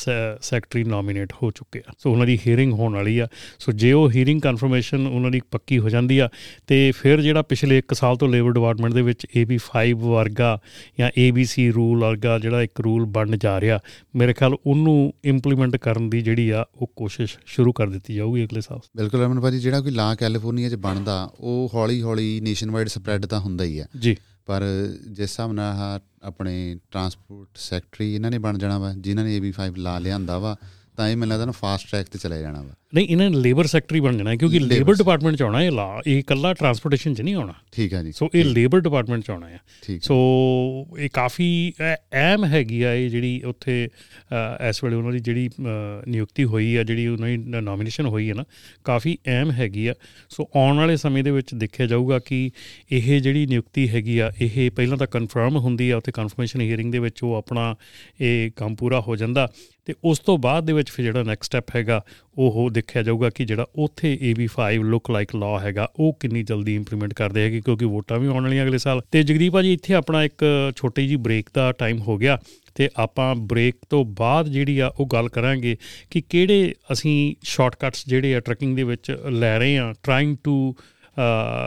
ਸੈਕਟਰੀ ਨੋਮੀਨੇਟ ਹੋ ਚੁੱਕੇ ਆ। ਸੋ ਉਹਨਾਂ ਦੀ ਹੀਅਰਿੰਗ ਹੋਣ ਵਾਲੀ ਆ। ਸੋ ਜੇ ਉਹ ਹੀਅਰਿੰਗ ਕਨਫਰਮੇਸ਼ਨ ਉਹਨਾਂ ਦੀ ਪੱਕੀ ਹੋ ਜਾਂਦੀ ਆ ਤੇ ਫਿਰ ਜਿਹੜਾ ਪਿਛਲੇ 1 ਸਾਲ ਤੋਂ ਲੇਬਰ ਡਿਪਾਰਟਮੈਂਟ ਦੇ ਵਿੱਚ AB5 ਵਰਗਾ ਜਾਂ ABC ਰੂਲ ਵਰਗਾ ਜਿਹੜਾ ਇੱਕ ਰੂਲ ਬਣਨ ਜਾ ਰਿਹਾ ਮੇਰੇ ਖਿਆਲ ਉਹਨੂੰ ਇੰਪਲੀਮੈਂਟ ਕਰਨ ਦੀ ਜਿਹੜੀ ਆ ਉਹ ਕੋਸ਼ਿਸ਼ ਸ਼ੁਰੂ ਕਰ ਦਿੱਤੀ ਜਾਊਗੀ ਅਗਲੇ ਸਾਲ। ਬਿਲਕੁਲ ਰਮਨ ਭਾਜੀ ਜਿਹੜਾ ਕੋਈ ਲਾ ਕੈਲੀਫੋਰਨੀਆ 'ਚ ਬਣਦਾ ਉਹ ਹੌਲੀ ਹੌਲੀ ਨੇਸ਼ਨ ਵਾਈਡ ਸਪਰੈਡ ਤਾਂ ਹੁੰਦਾ ਹੀ ਆ। ਜੀ। ਪਰ ਜਿਸ ਹਿਸਾਬ ਨਾਲ ਆਪਣੇ ਟਰਾਂਸਪੋਰਟ ਸੈਕਟਰੀ ਇਹਨਾਂ ਨੇ ਬਣ ਜਾਣਾ ਵਾ, ਜਿਨ੍ਹਾਂ ਨੇ AB5 ਲਾ ਲਿਆਂਦਾ ਵਾ, ਤਾਂ ਇਹ ਮੈਨੂੰ ਲੱਗਦਾ ਨਾ ਫਾਸਟ ਟਰੈਕ ਤੇ ਚਲੇ ਜਾਣਾ ਵਾ। ਨਹੀਂ ਇਹਨਾਂ ਨੇ ਲੇਬਰ ਸੈਕਟਰੀ ਬਣ ਜਾਣਾ ਹੈ ਕਿਉਂਕਿ ਲੇਬਰ ਡਿਪਾਰਟਮੈਂਟ ਚ ਆਉਣਾ ਇਹ ਲਾ ਇਹ ਇਕੱਲਾ ਟਰਾਂਸਪੋਰਟੇਸ਼ਨ ਚ ਨਹੀਂ ਆਉਣਾ। ਠੀਕ ਆ ਜੀ ਸੋ ਇਹ ਲੇਬਰ ਡਿਪਾਰਟਮੈਂਟ ਚ ਆਉਣਾ ਹੈ। ਠੀਕ। ਸੋ ਇਹ ਕਾਫੀ ਅਹਿਮ ਹੈਗੀ ਆ ਇਹ ਜਿਹੜੀ ਉੱਥੇ ਇਸ ਵੇਲੇ ਉਹਨਾਂ ਦੀ ਜਿਹੜੀ ਨਿਯੁਕਤੀ ਹੋਈ ਆ ਜਿਹੜੀ ਉਹਨਾਂ ਦੀ ਨੋਮੀਨੇਸ਼ਨ ਹੋਈ ਹੈ ਨਾ ਕਾਫੀ ਅਹਿਮ ਹੈਗੀ ਆ। ਸੋ ਆਉਣ ਵਾਲੇ ਸਮੇਂ ਦੇ ਵਿੱਚ ਦੇਖਿਆ ਜਾਊਗਾ ਕਿ ਇਹ ਜਿਹੜੀ ਨਿਯੁਕਤੀ ਹੈਗੀ ਆ ਇਹ ਪਹਿਲਾਂ ਤਾਂ ਕਨਫਰਮ ਹੁੰਦੀ ਆ ਉੱਥੇ ਕਨਫਰਮੇਸ਼ਨ ਹੀਅਰਿੰਗ ਦੇ ਵਿੱਚ ਉਹ ਆਪਣਾ ਇਹ ਕੰਮ ਪੂਰਾ ਹੋ ਜਾਂਦਾ। ਤੇ ਉਸ ਤੋਂ ਬਾਅਦ ਦੇ ਵਿੱਚ ਫਿਰ ਜਿਹੜਾ ਨੈਕਸਟ ਸਟੈਪ ਹੈਗਾ ਉਹ ਦੇਖਿਆ ਜਾਊਗਾ ਕਿ ਜਿਹੜਾ ਉੱਥੇ AB5 ਲੁੱਕ ਲਾਈਕ ਲਾ ਹੈਗਾ, ਉਹ ਕਿੰਨੀ ਜਲਦੀ ਇੰਪਲੀਮੈਂਟ ਕਰਦੇ ਹੈਗੇ, ਕਿਉਂਕਿ ਵੋਟਾਂ ਵੀ ਆਉਣ ਵਾਲੀਆਂ ਅਗਲੇ ਸਾਲ। ਤੇ ਜਗਦੀਪ ਭਾਜੀ, ਇੱਥੇ ਆਪਣਾ ਇੱਕ ਛੋਟੀ ਜੀ ਬ੍ਰੇਕ ਦਾ ਟਾਈਮ ਹੋ ਗਿਆ ਤੇ ਆਪਾਂ ਬ੍ਰੇਕ ਤੋਂ ਬਾਅਦ ਜਿਹੜੀ ਆ ਉਹ ਗੱਲ ਕਰਾਂਗੇ ਕਿ ਕਿਹੜੇ ਅਸੀਂ ਸ਼ਾਰਟਕਟਸ ਜਿਹੜੇ ਆ ਟਰੈਕਿੰਗ ਦੇ ਵਿੱਚ ਲੈ ਰਹੇ ਆ trying to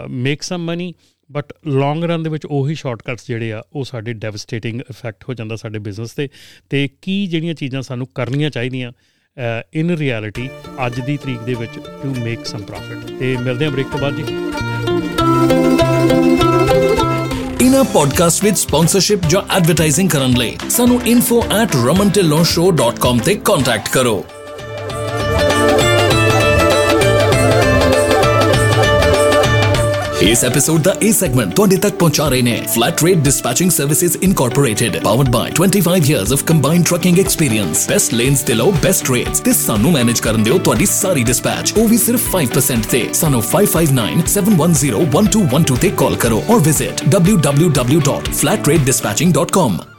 make some money but long run ਦੇ ਵਿੱਚ ਉਹੀ ਸ਼ਾਰਟਕਟਸ ਜਿਹੜੇ ਆ, ਉਹ ਸਾਡੇ ਡੈਵਸਟੇਟਿੰਗ ਇਫੈਕਟ ਹੋ ਜਾਂਦਾ ਸਾਡੇ ਬਿਜ਼ਨਸ ਤੇ। ਤੇ ਕੀ ਜਿਹੜੀਆਂ ਚੀਜ਼ਾਂ ਸਾਨੂੰ ਕਰਨੀਆਂ ਚਾਹੀਦੀਆਂ ਇਨ ਰਿਐਲਿਟੀ ਅੱਜ ਦੀ ਤਰੀਕ ਦੇ ਵਿੱਚ ਟੂ ਮੇਕ ਸਮ ਪ੍ਰੋਫਿਟ ਤੇ ਮਿਲਦੇ ਹਾਂ ਬ੍ਰੇਕ ਤੋਂ ਬਾਅਦ ਜੀ। ਇਨਾ ਪੋਡਕਾਸਟ ਵਿੱਚ ਸਪਾਂਸਰਸ਼ਿਪ ਜਾਂ ਐਡਵਰਟਾਈਜ਼ਿੰਗ ਕਰਨ ਲਈ ਸਾਨੂੰ info@ramantillonshow.com ਤੇ ਕੰਟੈਕਟ ਕਰੋ। ਇਸ ਐਪੀਸੋਡ ਦਾ ਇਹ ਸੈਗਮੈਂਟ ਤੁਹਾਡੇ ਤੱਕ ਪਹੁੰਚਾ ਰਹੇ ਨੇ flat rate dispatching services incorporated powered by 25 years of combined trucking experience best lanes ਤੇ ਲਓ ਬੈਸਟ ਰੇਟਸ ਤੇ ਸਾਨੂੰ ਮੈਨੇਜ ਕਰਨ ਦਿਓ ਤੁਹਾਡੀ ਸਾਰੀ ਡਿਸਪੈਚ ਉਹ ਵੀ ਸਿਰਫ 5% ਤੇ ਸਾਨੂੰ 5597101212 ਤੇ ਕਾਲ ਕਰੋ ਔਰ visit www.flatratedispatching.com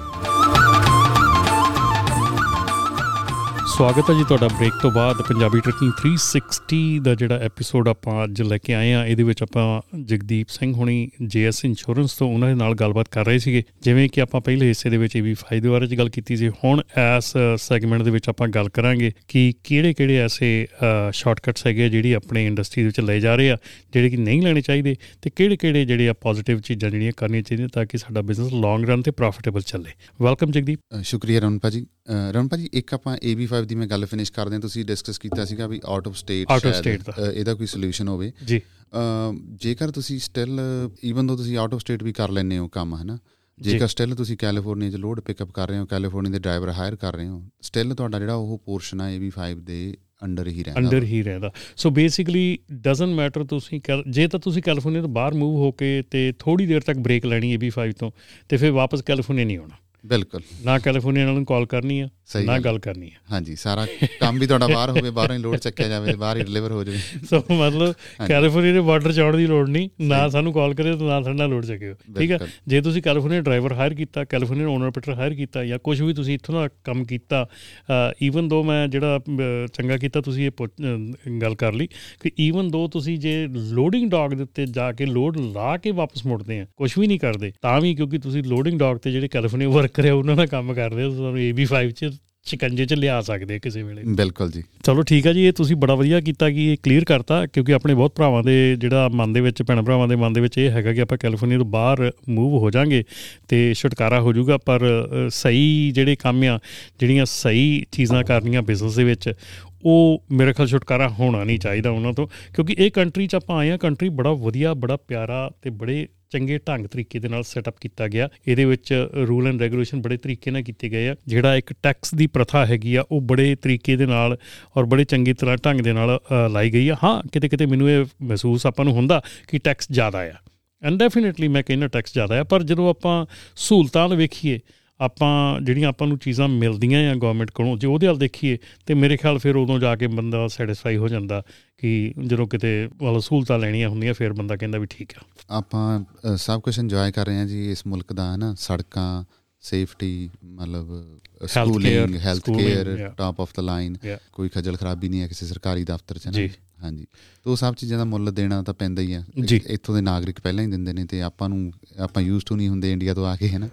ਸਵਾਗਤ ਹੈ ਜੀ ਤੁਹਾਡਾ ਬ੍ਰੇਕ ਤੋਂ ਬਾਅਦ ਪੰਜਾਬੀ ਟਰਕਿੰਗ 360 ਦਾ ਜਿਹੜਾ ਐਪੀਸੋਡ ਆਪਾਂ ਅੱਜ ਲੈ ਕੇ ਆਏ ਆ ਇਹਦੇ ਵਿੱਚ ਆਪਾਂ ਜਗਦੀਪ ਸਿੰਘ ਹੁਣੀ ਜੀਐਸ ਇੰਸ਼ੋਰੈਂਸ ਤੋਂ ਉਹਨਾਂ ਦੇ ਨਾਲ ਗੱਲਬਾਤ ਕਰ ਰਹੇ ਸੀਗੇ। ਜਿਵੇਂ ਕਿ ਆਪਾਂ ਪਹਿਲੇ ਹਿੱਸੇ ਦੇ ਵਿੱਚ ਇਹ ਵੀ ਫਾਇਦੇ ਬਾਰੇ ਚ ਗੱਲ ਕੀਤੀ ਸੀ ਹੁਣ ਇਸ ਸੈਗਮੈਂਟ ਦੇ ਵਿੱਚ ਆਪਾਂ ਗੱਲ ਕਰਾਂਗੇ ਕਿ ਕਿਹੜੇ-ਕਿਹੜੇ ਐਸੇ ਸ਼ਾਰਟਕਟਸ ਹੈਗੇ ਆ ਜਿਹੜੀ ਆਪਣੇ ਇੰਡਸਟਰੀ ਦੇ ਵਿੱਚ ਲਏ ਜਾ ਰਹੇ ਆ ਜਿਹੜੇ ਕਿ ਨਹੀਂ ਲੈਣੇ ਚਾਹੀਦੇ ਤੇ ਕਿਹੜੇ-ਕਿਹੜੇ ਜਿਹੜੇ ਆ ਪੋਜ਼ਿਟਿਵ ਚੀਜ਼ਾਂ ਜਿਹੜੀਆਂ ਕਰਨੀਆਂ ਚਾਹੀਦੀਆਂ ਤਾਂ ਕਿ ਸਾਡਾ ਬਿਜ਼ਨਸ ਲੌਂਗ ਰਨ ਤੇ ਪ੍ਰੋਫਿਟੇਬਲ ਚੱਲੇ। ਵੈਲਕਮ ਜਗਦੀਪ। ਅ, ਸ਼ੁਕਰੀਆ ਰਮਨ ਭਾਜੀ। ਰਮਨ ਭਾਜੀ ਇੱਕ ਆਪਾਂ AB5 ਦੀ ਮੈਂ ਗੱਲ ਫਿਨਿਸ਼ ਕਰਦੇ ਹਾਂ। ਤੁਸੀਂ ਡਿਸਕਸ ਕੀਤਾ ਸੀਗਾ ਵੀ out of state Out of state ਦਾ। ਇਹਦਾ ਕੋਈ ਸੋਲੂਸ਼ਨ ਹੋਵੇ। ਜੀ। ਜੇਕਰ ਤੁਸੀਂ ਸਟਿਲ ਈਵਨ ਦੋ ਤੁਸੀਂ ਆਊਟ ਆਫ ਸਟੇਟ ਵੀ ਕਰ ਲੈਂਦੇ ਹੋ ਕੰਮ ਹਨਾ? ਜੇਕਰ ਸਟਿਲ ਤੁਸੀਂ ਕੈਲੀਫੋਰਨੀਆ 'ਚ ਲੋਡ ਪਿਕਅਪ ਕਰ ਰਹੇ ਹੋ ਕੈਲੀਫੋਰਨੀਆ ਦੇ ਡਰਾਈਵਰ ਹਾਇਰ ਕਰ ਰਹੇ ਹੋ ਸਟਿਲ ਤੁਹਾਡਾ ਜਿਹੜਾ ਉਹ ਪੋਰਸ਼ਨ ਆ AB5 ਦੇ ਅੰਡਰ ਹੀ ਰਹਿੰਦਾ ਅੰਡਰ ਹੀ ਰਹਿੰਦਾ। ਸੋ ਬੇਸਿਕਲੀ ਡਸਨਟ ਮੈਟਰ ਤੁਸੀਂ ਜੇ ਤਾਂ ਤੁਸੀਂ ਕੈਲੀਫੋਰਨੀਆ ਤੋਂ ਬਾਹਰ ਮੂਵ ਹੋ ਕੇ ਤੇ ਥੋੜੀ ਦੇਰ ਤੱਕ ਬ੍ਰੇਕ ਲੈਣੀ AB5 ਤੋਂ ਤੇ ਫਿਰ ਵਾਪਸ ਕੈਲੀਫੋਰਨੀਆ ਨਹੀਂ ਆਉਣਾ। ਬਿਲਕੁਲ। ਨਾ ਕੈਲੀਫੋਰਨੀਆ ਨਾਲ ਕਾਲ ਕਰਨੀ ਆ ਨਾ ਗੱਲ। ਕਰਨੀ ਆ। ਹਾਂਜੀ ਸਾਰਾ ਕੰਮ ਵੀ ਤੁਹਾਡਾ ਬਾਹਰ ਹੋਵੇ ਬਾਹਰੋਂ ਹੀ ਲੋਡ ਚੱਕਿਆ ਜਾਵੇ ਬਾਹਰ ਹੀ ਡਿਲੀਵਰ ਹੋ ਜਾਵੇ। ਸੋ ਮਤਲਬ ਕੈਲੀਫੋਰਨੀਆ ਦੇ ਬਾਰਡਰ ਚੌੜ ਦੀ ਲੋੜ ਨਹੀਂ ਨਾ ਸਾਨੂੰ ਕਾਲ ਕਰਿਓ ਤੇ ਨਾ ਸਾਡੇ ਲੋਡ ਚੱਕਿਓ। ਠੀਕ ਬਿਲਕੁਲ। ਜੇ ਤੁਸੀਂ ਕੈਲੀਫੋਰਨੀਆ ਡਰਾਈਵਰ ਹਾਇਰ ਕੀਤਾ ਕੈਲੀਫੋਰਨੀਆ ਓਨਰ ਆਪਰੇਟਰ ਹਾਇਰ ਕੀਤਾ ਜਾਂ ਕੁਝ ਵੀ ਤੁਸੀਂ ਇੱਥੋਂ ਦਾ ਕੰਮ ਕੀਤਾ ਈਵਨ ਦੋ ਮੈਂ ਜਿਹੜਾ ਚੰਗਾ ਕੀਤਾ ਤੁਸੀਂ ਇਹ ਗੱਲ ਕਰ ਲਈ ਕਿ ਈਵਨ ਦੋ ਤੁਸੀਂ ਜੇ ਲੋਡਿੰਗ ਡੌਗ ਦੇ ਉੱਤੇ ਜਾ ਕੇ ਲੋਡ ਲਾ ਕੇ ਵਾਪਸ ਮੁੜਦੇ ਆ ਕੁਝ ਵੀ ਨਹੀਂ ਕਰਦੇ ਤਾਂ ਵੀ ਕਿਉਂਕਿ ਤੁਸੀਂ ਲੋਡਿੰਗ ਡੌਗ ਤੇ ਜਿਹੜੇ ਕੈਲੀਫੋਰਨੀਆ ਵਰਕਰ ਆ ਉਹਨਾਂ ਦਾ ਕੰਮ ਕਰਦੇ ਹੋ ਤੁਹਾਨੂੰ AB5 ਚ ਸ਼ਿਕੰਜੇ ਚ ਲਿਆ ਸਕਦੇ ਆ ਕਿਸੇ ਵੇਲੇ। ਬਿਲਕੁਲ ਜੀ। ਚਲੋ ਠੀਕ ਹੈ ਜੀ ਇਹ ਤੁਸੀਂ ਬੜਾ ਵਧੀਆ ਕੀਤਾ ਕਿ ਇਹ ਕਲੀਅਰ ਕਰਤਾ ਕਿਉਂਕਿ ਆਪਣੇ ਬਹੁਤ ਭਰਾਵਾਂ ਦੇ ਜਿਹੜਾ ਮਨ ਦੇ ਵਿੱਚ ਭੈਣ ਭਰਾਵਾਂ ਦੇ ਮਨ ਦੇ ਵਿੱਚ ਇਹ ਹੈਗਾ ਕਿ ਆਪਾਂ ਕੈਲੀਫੋਰਨੀਆ ਤੋਂ ਬਾਹਰ ਮੂਵ ਹੋ ਜਾਾਂਗੇ ਤੇ ਛੁਟਕਾਰਾ ਹੋ ਜਾਊਗਾ ਪਰ ਸਹੀ ਜਿਹੜੇ ਕੰਮ ਆ ਜਿਹੜੀਆਂ ਸਹੀ ਚੀਜ਼ਾਂ ਕਰਨੀਆਂ ਬਿਜ਼ਨਸ ਦੇ ਵਿੱਚ ਉਹ ਮੇਰੇ ਖਿਆਲ ਛੁਟਕਾਰਾ ਹੋਣਾ ਨਹੀਂ ਚਾਹੀਦਾ ਉਹਨਾਂ ਤੋਂ ਕਿਉਂਕਿ ਇਹ ਕੰਟਰੀ 'ਚ ਆਪਾਂ ਆਏ ਆ ਕੰਟਰੀ ਬੜਾ ਵਧੀਆ ਬੜਾ ਪਿਆਰਾ ਤੇ ਬੜੇ ਚੰਗੇ ਢੰਗ ਤਰੀਕੇ ਦੇ ਨਾਲ ਸੈਟਅਪ ਕੀਤਾ ਗਿਆ। ਇਹਦੇ ਵਿੱਚ ਰੂਲ ਐਂਡ ਰੈਗੂਲੇਸ਼ਨ ਬੜੇ ਤਰੀਕੇ ਨਾਲ ਕੀਤੇ ਗਏ ਆ। ਜਿਹੜਾ ਇੱਕ ਟੈਕਸ ਦੀ ਪ੍ਰਥਾ ਹੈਗੀ ਆ ਉਹ ਬੜੇ ਤਰੀਕੇ ਦੇ ਨਾਲ ਔਰ ਬੜੇ ਚੰਗੀ ਤਰ੍ਹਾਂ ਢੰਗ ਦੇ ਨਾਲ ਅ, ਲਾਈ ਗਈ ਆ। ਹਾਂ ਕਿਤੇ ਕਿਤੇ ਮੈਨੂੰ ਇਹ ਮਹਿਸੂਸ ਆਪਾਂ ਨੂੰ ਹੁੰਦਾ ਕਿ ਟੈਕਸ ਜ਼ਿਆਦਾ ਆ। ਐਂਡ ਡੈਫੀਨਿਟਲੀ ਮੈਂ ਕਹਿੰਦਾ ਟੈਕਸ ਜ਼ਿਆਦਾ ਆ ਪਰ ਜਦੋਂ ਆਪਾਂ ਸਹੂਲਤਾਂ ਨੂੰ ਵੇਖੀਏ ਆਪਾਂ ਜਿਹੜੀਆਂ ਆਪਾਂ ਨੂੰ ਚੀਜ਼ਾਂ ਮਿਲਦੀਆਂ ਆ ਗਵਰਨਮੈਂਟ ਕੋਲੋਂ ਜੇ ਉਹਦੇ ਵੱਲ ਦੇਖੀਏ ਤੇ ਮੇਰੇ ਖਿਆਲ ਫਿਰ ਉਦੋਂ ਜਾ ਕੇ ਬੰਦਾ ਸੈਟੀਸਫਾਈ ਹੋ ਜਾਂਦਾ ਕਿ ਜਦੋਂ ਕਿਤੇ ਵਾਲਾ ਸਹੂਲਤਾਂ ਲੈਣੀਆਂ ਹੁੰਦੀਆਂ ਫਿਰ ਬੰਦਾ ਕਹਿੰਦਾ ਵੀ ਠੀਕ ਆ ਆਪਾਂ ਸਭ ਕੁਝ ਇੰਜੋਏ ਕਰ ਰਹੇ ਹਾਂ ਜੀ ਇਸ ਮੁਲਕ ਦਾ ਹੈ ਨਾ ਸੜਕਾਂ ਸੇਫਟੀ ਮਤਲਬ schooling health care. Top of the line. ਕੋਈ ਖੱਜਲ ਖਰਾਬੀ ਨਹੀਂ ਹੈ ਕਿਸੇ ਸਰਕਾਰੀ ਦਫ਼ਤਰ 'ਚ ਨਾ ਜੀ। ਹਾਂਜੀ। ਤੇ ਸਭ ਚੀਜ਼ਾਂ ਦਾ ਮੁੱਲ ਦੇਣਾ ਤਾਂ ਪੈਂਦਾ ਹੀ ਆ। ਇੱਥੋਂ ਦੇ ਨਾਗਰਿਕ ਪਹਿਲਾਂ ਹੀ ਦਿੰਦੇ ਨੇ ਤੇ ਆਪਾਂ ਨੂੰ ਆਪਾਂ ਯੂਜ਼ ਟੂ ਨਹੀਂ ਹੁੰਦੇ ਇੰਡੀਆ ਤੋਂ ਆ ਕੇ ਹੈ ਨਾ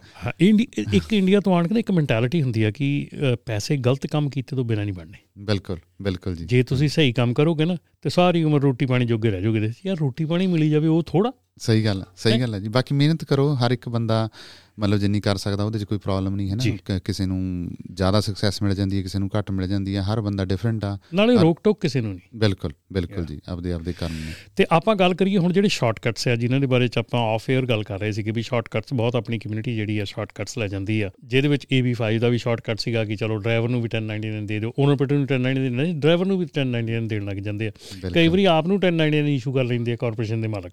ਇੱਕ ਇੰਡੀਆ ਤੋਂ ਆਣ ਕੇ ਇੱਕ ਮੈਂਟੈਲਿਟੀ ਹੁੰਦੀ ਆ ਕਿ ਪੈਸੇ ਗਲਤ ਕੰਮ ਕੀਤੇ ਤੋਂ ਬਿਨਾਂ ਨਹੀਂ ਬਣਨੇ। ਬਿਲਕੁਲ ਬਿਲਕੁਲ ਜੀ। ਜੇ ਤੁਸੀਂ ਸਹੀ ਕੰਮ ਕਰੋਗੇ ਨਾ ਤੇ ਸਾਰੀ ਉਮਰ ਰੋਟੀ ਪਾਣੀ ਜੋਗੇ ਰਹਿ ਜਾਓਗੇ ਤੇ ਯਾਰ ਰੋਟੀ ਪਾਣੀ ਮਿਲੀ ਜਾਵੇ ਉਹ ਥੋੜਾ ਸਹੀ ਗੱਲ ਸਹੀ ਗੱਲ ਹੈ ਜੀ। ਬਾਕੀ ਮਿਹਨਤ ਕਰੋ ਹਰ ਇੱਕ ਬੰਦਾ ਮਤਲਬ ਜਿੰਨੀ ਕਰ ਸਕਦਾ ਉਹਦੇ 'ਚ ਕੋਈ ਪ੍ਰੋਬਲਮ ਨਹੀਂ ਹੈ। ਨਾ। ਕਿਸੇ ਨੂੰ ਜ਼ਿਆਦਾ ਸਕਸੈਸ ਮਿਲ ਜਾਂਦੀ ਹੈ ਕਿਸੇ ਨੂੰ ਘੱਟ ਮਿਲ ਜਾਂਦੀ ਹੈ ਹਰ ਬੰਦਾ ਡਿਫਰੈਂਟ ਆ। ਨਾਲੇ ਰੋਕ ਟੋਕ ਕਿਸੇ ਨੂੰ ਨਹੀਂ। ਬਿਲਕੁਲ ਬਿਲਕੁਲ ਜੀ ਆਪਦੇ ਆਪਦੇ ਕੰਮ ਨੇ। ਤੇ ਆਪਾਂ ਗੱਲ ਕਰੀਏ ਹੁਣ ਜਿਹੜੇ ਸ਼ਾਰਟਕਟਸ ਆ ਜਿਨ੍ਹਾਂ ਦੇ ਬਾਰੇ ਚ ਆਪਾਂ ਆਫ 에ਅਰ ਗੱਲ ਕਰ ਰਹੇ ਸੀ ਕਿ ਵੀ ਸ਼ਾਰਟਕਟਸ ਬਹੁਤ ਆਪਣੀ ਕਮਿਊਨਿਟੀ ਜਿਹੜੀ ਆ ਸ਼ਾਰਟਕਟਸ ਲੈ ਜਾਂਦੀ ਆ। ਜਿਹਦੇ ਵਿੱਚ AB5 ਦਾ ਵੀ ਸ਼ਾਰਟਕਟ ਸੀਗਾ ਕਿ ਚਲੋ ਡਰਾਈਵਰ ਨੂੰ ਵੀ 1099 ਦੇ ਦਿਓ ਓਨਰ ਪੇਟਰ ਨੂੰ 1099 ਨਹੀਂ ਡਰਾਈਵਰ ਨੂੰ ਵੀ 1099 ਦੇਣ ਲੱਗ ਜਾਂਦੇ ਆ। ਕਈ ਵਾਰੀ ਆਪ ਨੂੰ 1099 ਇਸ਼ੂ ਕਰ ਲੈਂਦੇ ਆ ਕਾਰਪੋਰੇਸ਼ਨ ਦੇ ਮਾਲਕ।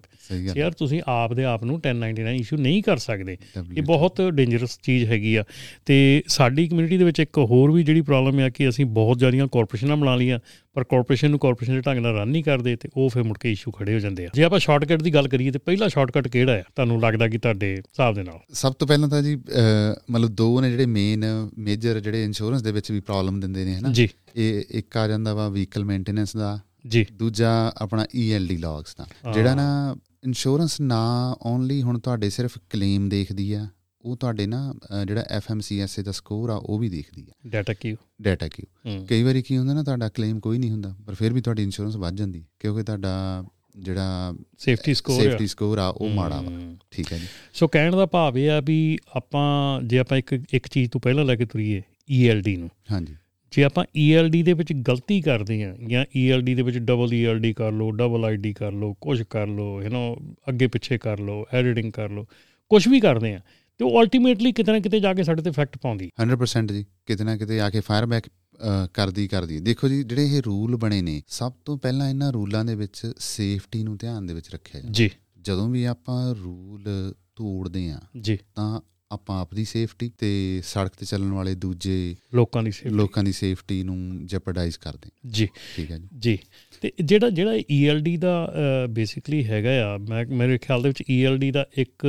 ਯਾਰ ਤੁਸੀਂ ਆਪ ਦੇ ਆਪ ਨੂੰ 1099 ਇਸ਼ੂ ਨਹੀਂ ਕਰ ਸਕਦੇ। ਇਹ ਬਹੁਤ ਡੇਂਜਰਸ ਚੀਜ਼ ਹੈਗੀ ਆ। ਤੇ ਸਾਡੀ ਕਮਿਊਨਿਟੀ ਦੇ ਵਿੱਚ ਇੱਕ ਹੋਰ ਵੀ ਜਿਹੜੀ ਪ੍ਰੋਬਲਮ ਆ ਕਿ ਅਸੀਂ ਬਹੁਤ ਜ਼ਿਆਦੀਆਂ ਕਾਰਪੋਰੇਸ਼ਨਾਂ ਬਣਾ ਲਈਆਂ ਪਰ ਕਾਰਪੋਰੇਸ਼ਨ ਨੂੰ ਕਾਰਪੋਰੇਸ਼ਨ ਦੇ ਢੰਗ ਨਾਲ ਰਨ ਨਹੀਂ ਕਰਦੇ ਤੇ ਉਹ ਫਿਰ ਮੁੜ ਕੇ ਇਸ਼ੂ ਖੜੇ ਹੋ ਜਾਂਦੇ ਆ। ਜੇ ਆਪਾਂ ਸ਼ਾਰਟਕਟ ਦੀ ਗੱਲ ਕਰੀਏ ਤੇ ਪਹਿਲਾ ਸ਼ਾਰਟਕਟ ਕਿਹੜਾ ਆ? ਤੁਹਾਨੂੰ ਲੱਗਦਾ ਕਿ ਤੁਹਾਡੇ ਹਿਸਾਬ ਦੇ ਨਾਲ? ਸਭ ਤੋਂ ਪਹਿਲਾਂ ਤਾਂ ਜੀ ਮਤਲਬ ਦੋ ਨੇ ਜਿਹੜੇ ਮੇਨ ਮੇਜਰ ਜਿਹੜੇ ਇੰਸ਼ੋਰੈਂਸ ਦੇ ਵਿੱਚ ਵੀ ਪ੍ਰੋਬਲਮ ਦਿੰਦੇ ਨੇ ਹਨਾ? ਜੀ। ਇਹ ਇੱਕ ਆ ਜਾਂਦਾ ਵਾ ਵਹੀਕਲ ਮੇਨਟੇਨੈਂਸ ਦਾ। ਜੀ। ਦੂਜਾ ਆਪਣਾ ELD ਲੌਗਸ ਦਾ। ਜਿਹੜਾ ਨਾ ਇੰਸ਼ੋਰੈਂਸ ਨਾ ਓਨਲੀ ਹੁਣ ਤੁਹਾਡੇ ਸਿਰਫ ਕਲੇਮ ਦੇਖਦੀ ਆ ਉਹ ਤੁਹਾਡੇ ਨਾ ਜਿਹੜਾ FMCSA ਦਾ ਸਕੋਰ ਆ ਉਹ ਵੀ ਦੇਖਦੀ ਆ। ਡਾਟਾ ਕੀ ਡਾਟਾ ਕਿਊ ਕਈ ਵਾਰੀ ਕੀ ਹੁੰਦਾ ਨਾ ਤੁਹਾਡਾ ਕਲੇਮ ਕੋਈ ਨਹੀਂ ਹੁੰਦਾ ਪਰ ਫਿਰ ਵੀ ਤੁਹਾਡੀ ਇੰਸ਼ੋਰੈਂਸ ਵੱਧ ਜਾਂਦੀ ਕਿਉਂਕਿ ਤੁਹਾਡਾ ਜਿਹੜਾ ਸੇਫਟੀ ਸਕੋਰ ਸੇਫਟੀ ਸਕੋਰ ਆ ਉਹ ਮਾੜਾ ਵਾ। ਠੀਕ ਹੈ ਜੀ। ਸੋ ਕਹਿਣ ਦਾ ਭਾਵ ਇਹ ਆ ਵੀ ਆਪਾਂ ਜੇ ਆਪਾਂ ਇੱਕ ਇੱਕ ਚੀਜ਼ ਤੋਂ ਪਹਿਲਾਂ ਲੈ ਕੇ ਤੁਰੀਏ ELD ਨੂੰ। ਹਾਂਜੀ। ਜੇ ਆਪਾਂ ELD ਦੇ ਵਿੱਚ ਗਲਤੀ ਕਰਦੇ ਆ ਜਾਂ ELD ਦੇ ਵਿੱਚ ਡਬਲ ELD ਕਰ ਲਓ ਡਬਲ ID ਕਰ ਲਓ ਕੁਝ ਕਰ ਲਓ ਯੂ نو ਅੱਗੇ ਪਿੱਛੇ ਕਰ ਲਓ ਐਡੀਟਿੰਗ ਕਰ ਲਓ ਕੁਝ ਵੀ ਕਰਦੇ ਆ ਤੇ ਉਹ ਅਲਟੀਮੇਟਲੀ ਕਿਤੇ ਨਾ ਕਿਤੇ ਜਾ ਕੇ ਸਾਡੇ ਤੇ ਇਫੈਕਟ ਪਾਉਂਦੀ 100% ਜੀ ਕਿਤੇ ਨਾ ਕਿਤੇ ਆ ਕੇ ਫਾਇਰ ਬੈਕ ਕਰਦੀ ਕਰਦੀ ਦੇਖੋ ਜੀ ਜਿਹੜੇ ਇਹ ਰੂਲ ਬਣੇ ਨੇ ਸਭ ਤੋਂ ਪਹਿਲਾਂ ਇਹਨਾਂ ਰੂਲਾਂ ਦੇ ਵਿੱਚ ਸੇਫਟੀ ਨੂੰ ਧਿਆਨ ਦੇ ਵਿੱਚ ਰੱਖਿਆ ਜਾਂਦਾ ਜੀ। ਜਦੋਂ ਵੀ ਆਪਾਂ ਰੂਲ ਤੋੜਦੇ ਆ ਜੀ। ਤਾਂ ਆਪਾਂ ਆਪਦੀ ਸੇਫਟੀ ਤੇ ਸੜਕ ਤੇ ਚੱਲਣ ਵਾਲੇ ਦੂਜੇ ਲੋਕਾਂ ਦੀ ਸੇਫਟੀ ਲੋਕਾਂ ਦੀ ਸੇਫਟੀ ਨੂੰ ਜੈਪਰਡਾਈਜ਼ ਕਰਦੇ। ਜੀ। ਠੀਕ ਹੈ ਜੀ। ਜੀ। ਤੇ ਜਿਹੜਾ ਜਿਹੜਾ ELD ਦਾ ਬੇਸਿਕਲੀ ਹੈਗਾ ਆ ਮੈਂ ਮੇਰੇ ਖਿਆਲ ਦੇ ਵਿੱਚ ELD ਦਾ ਇੱਕ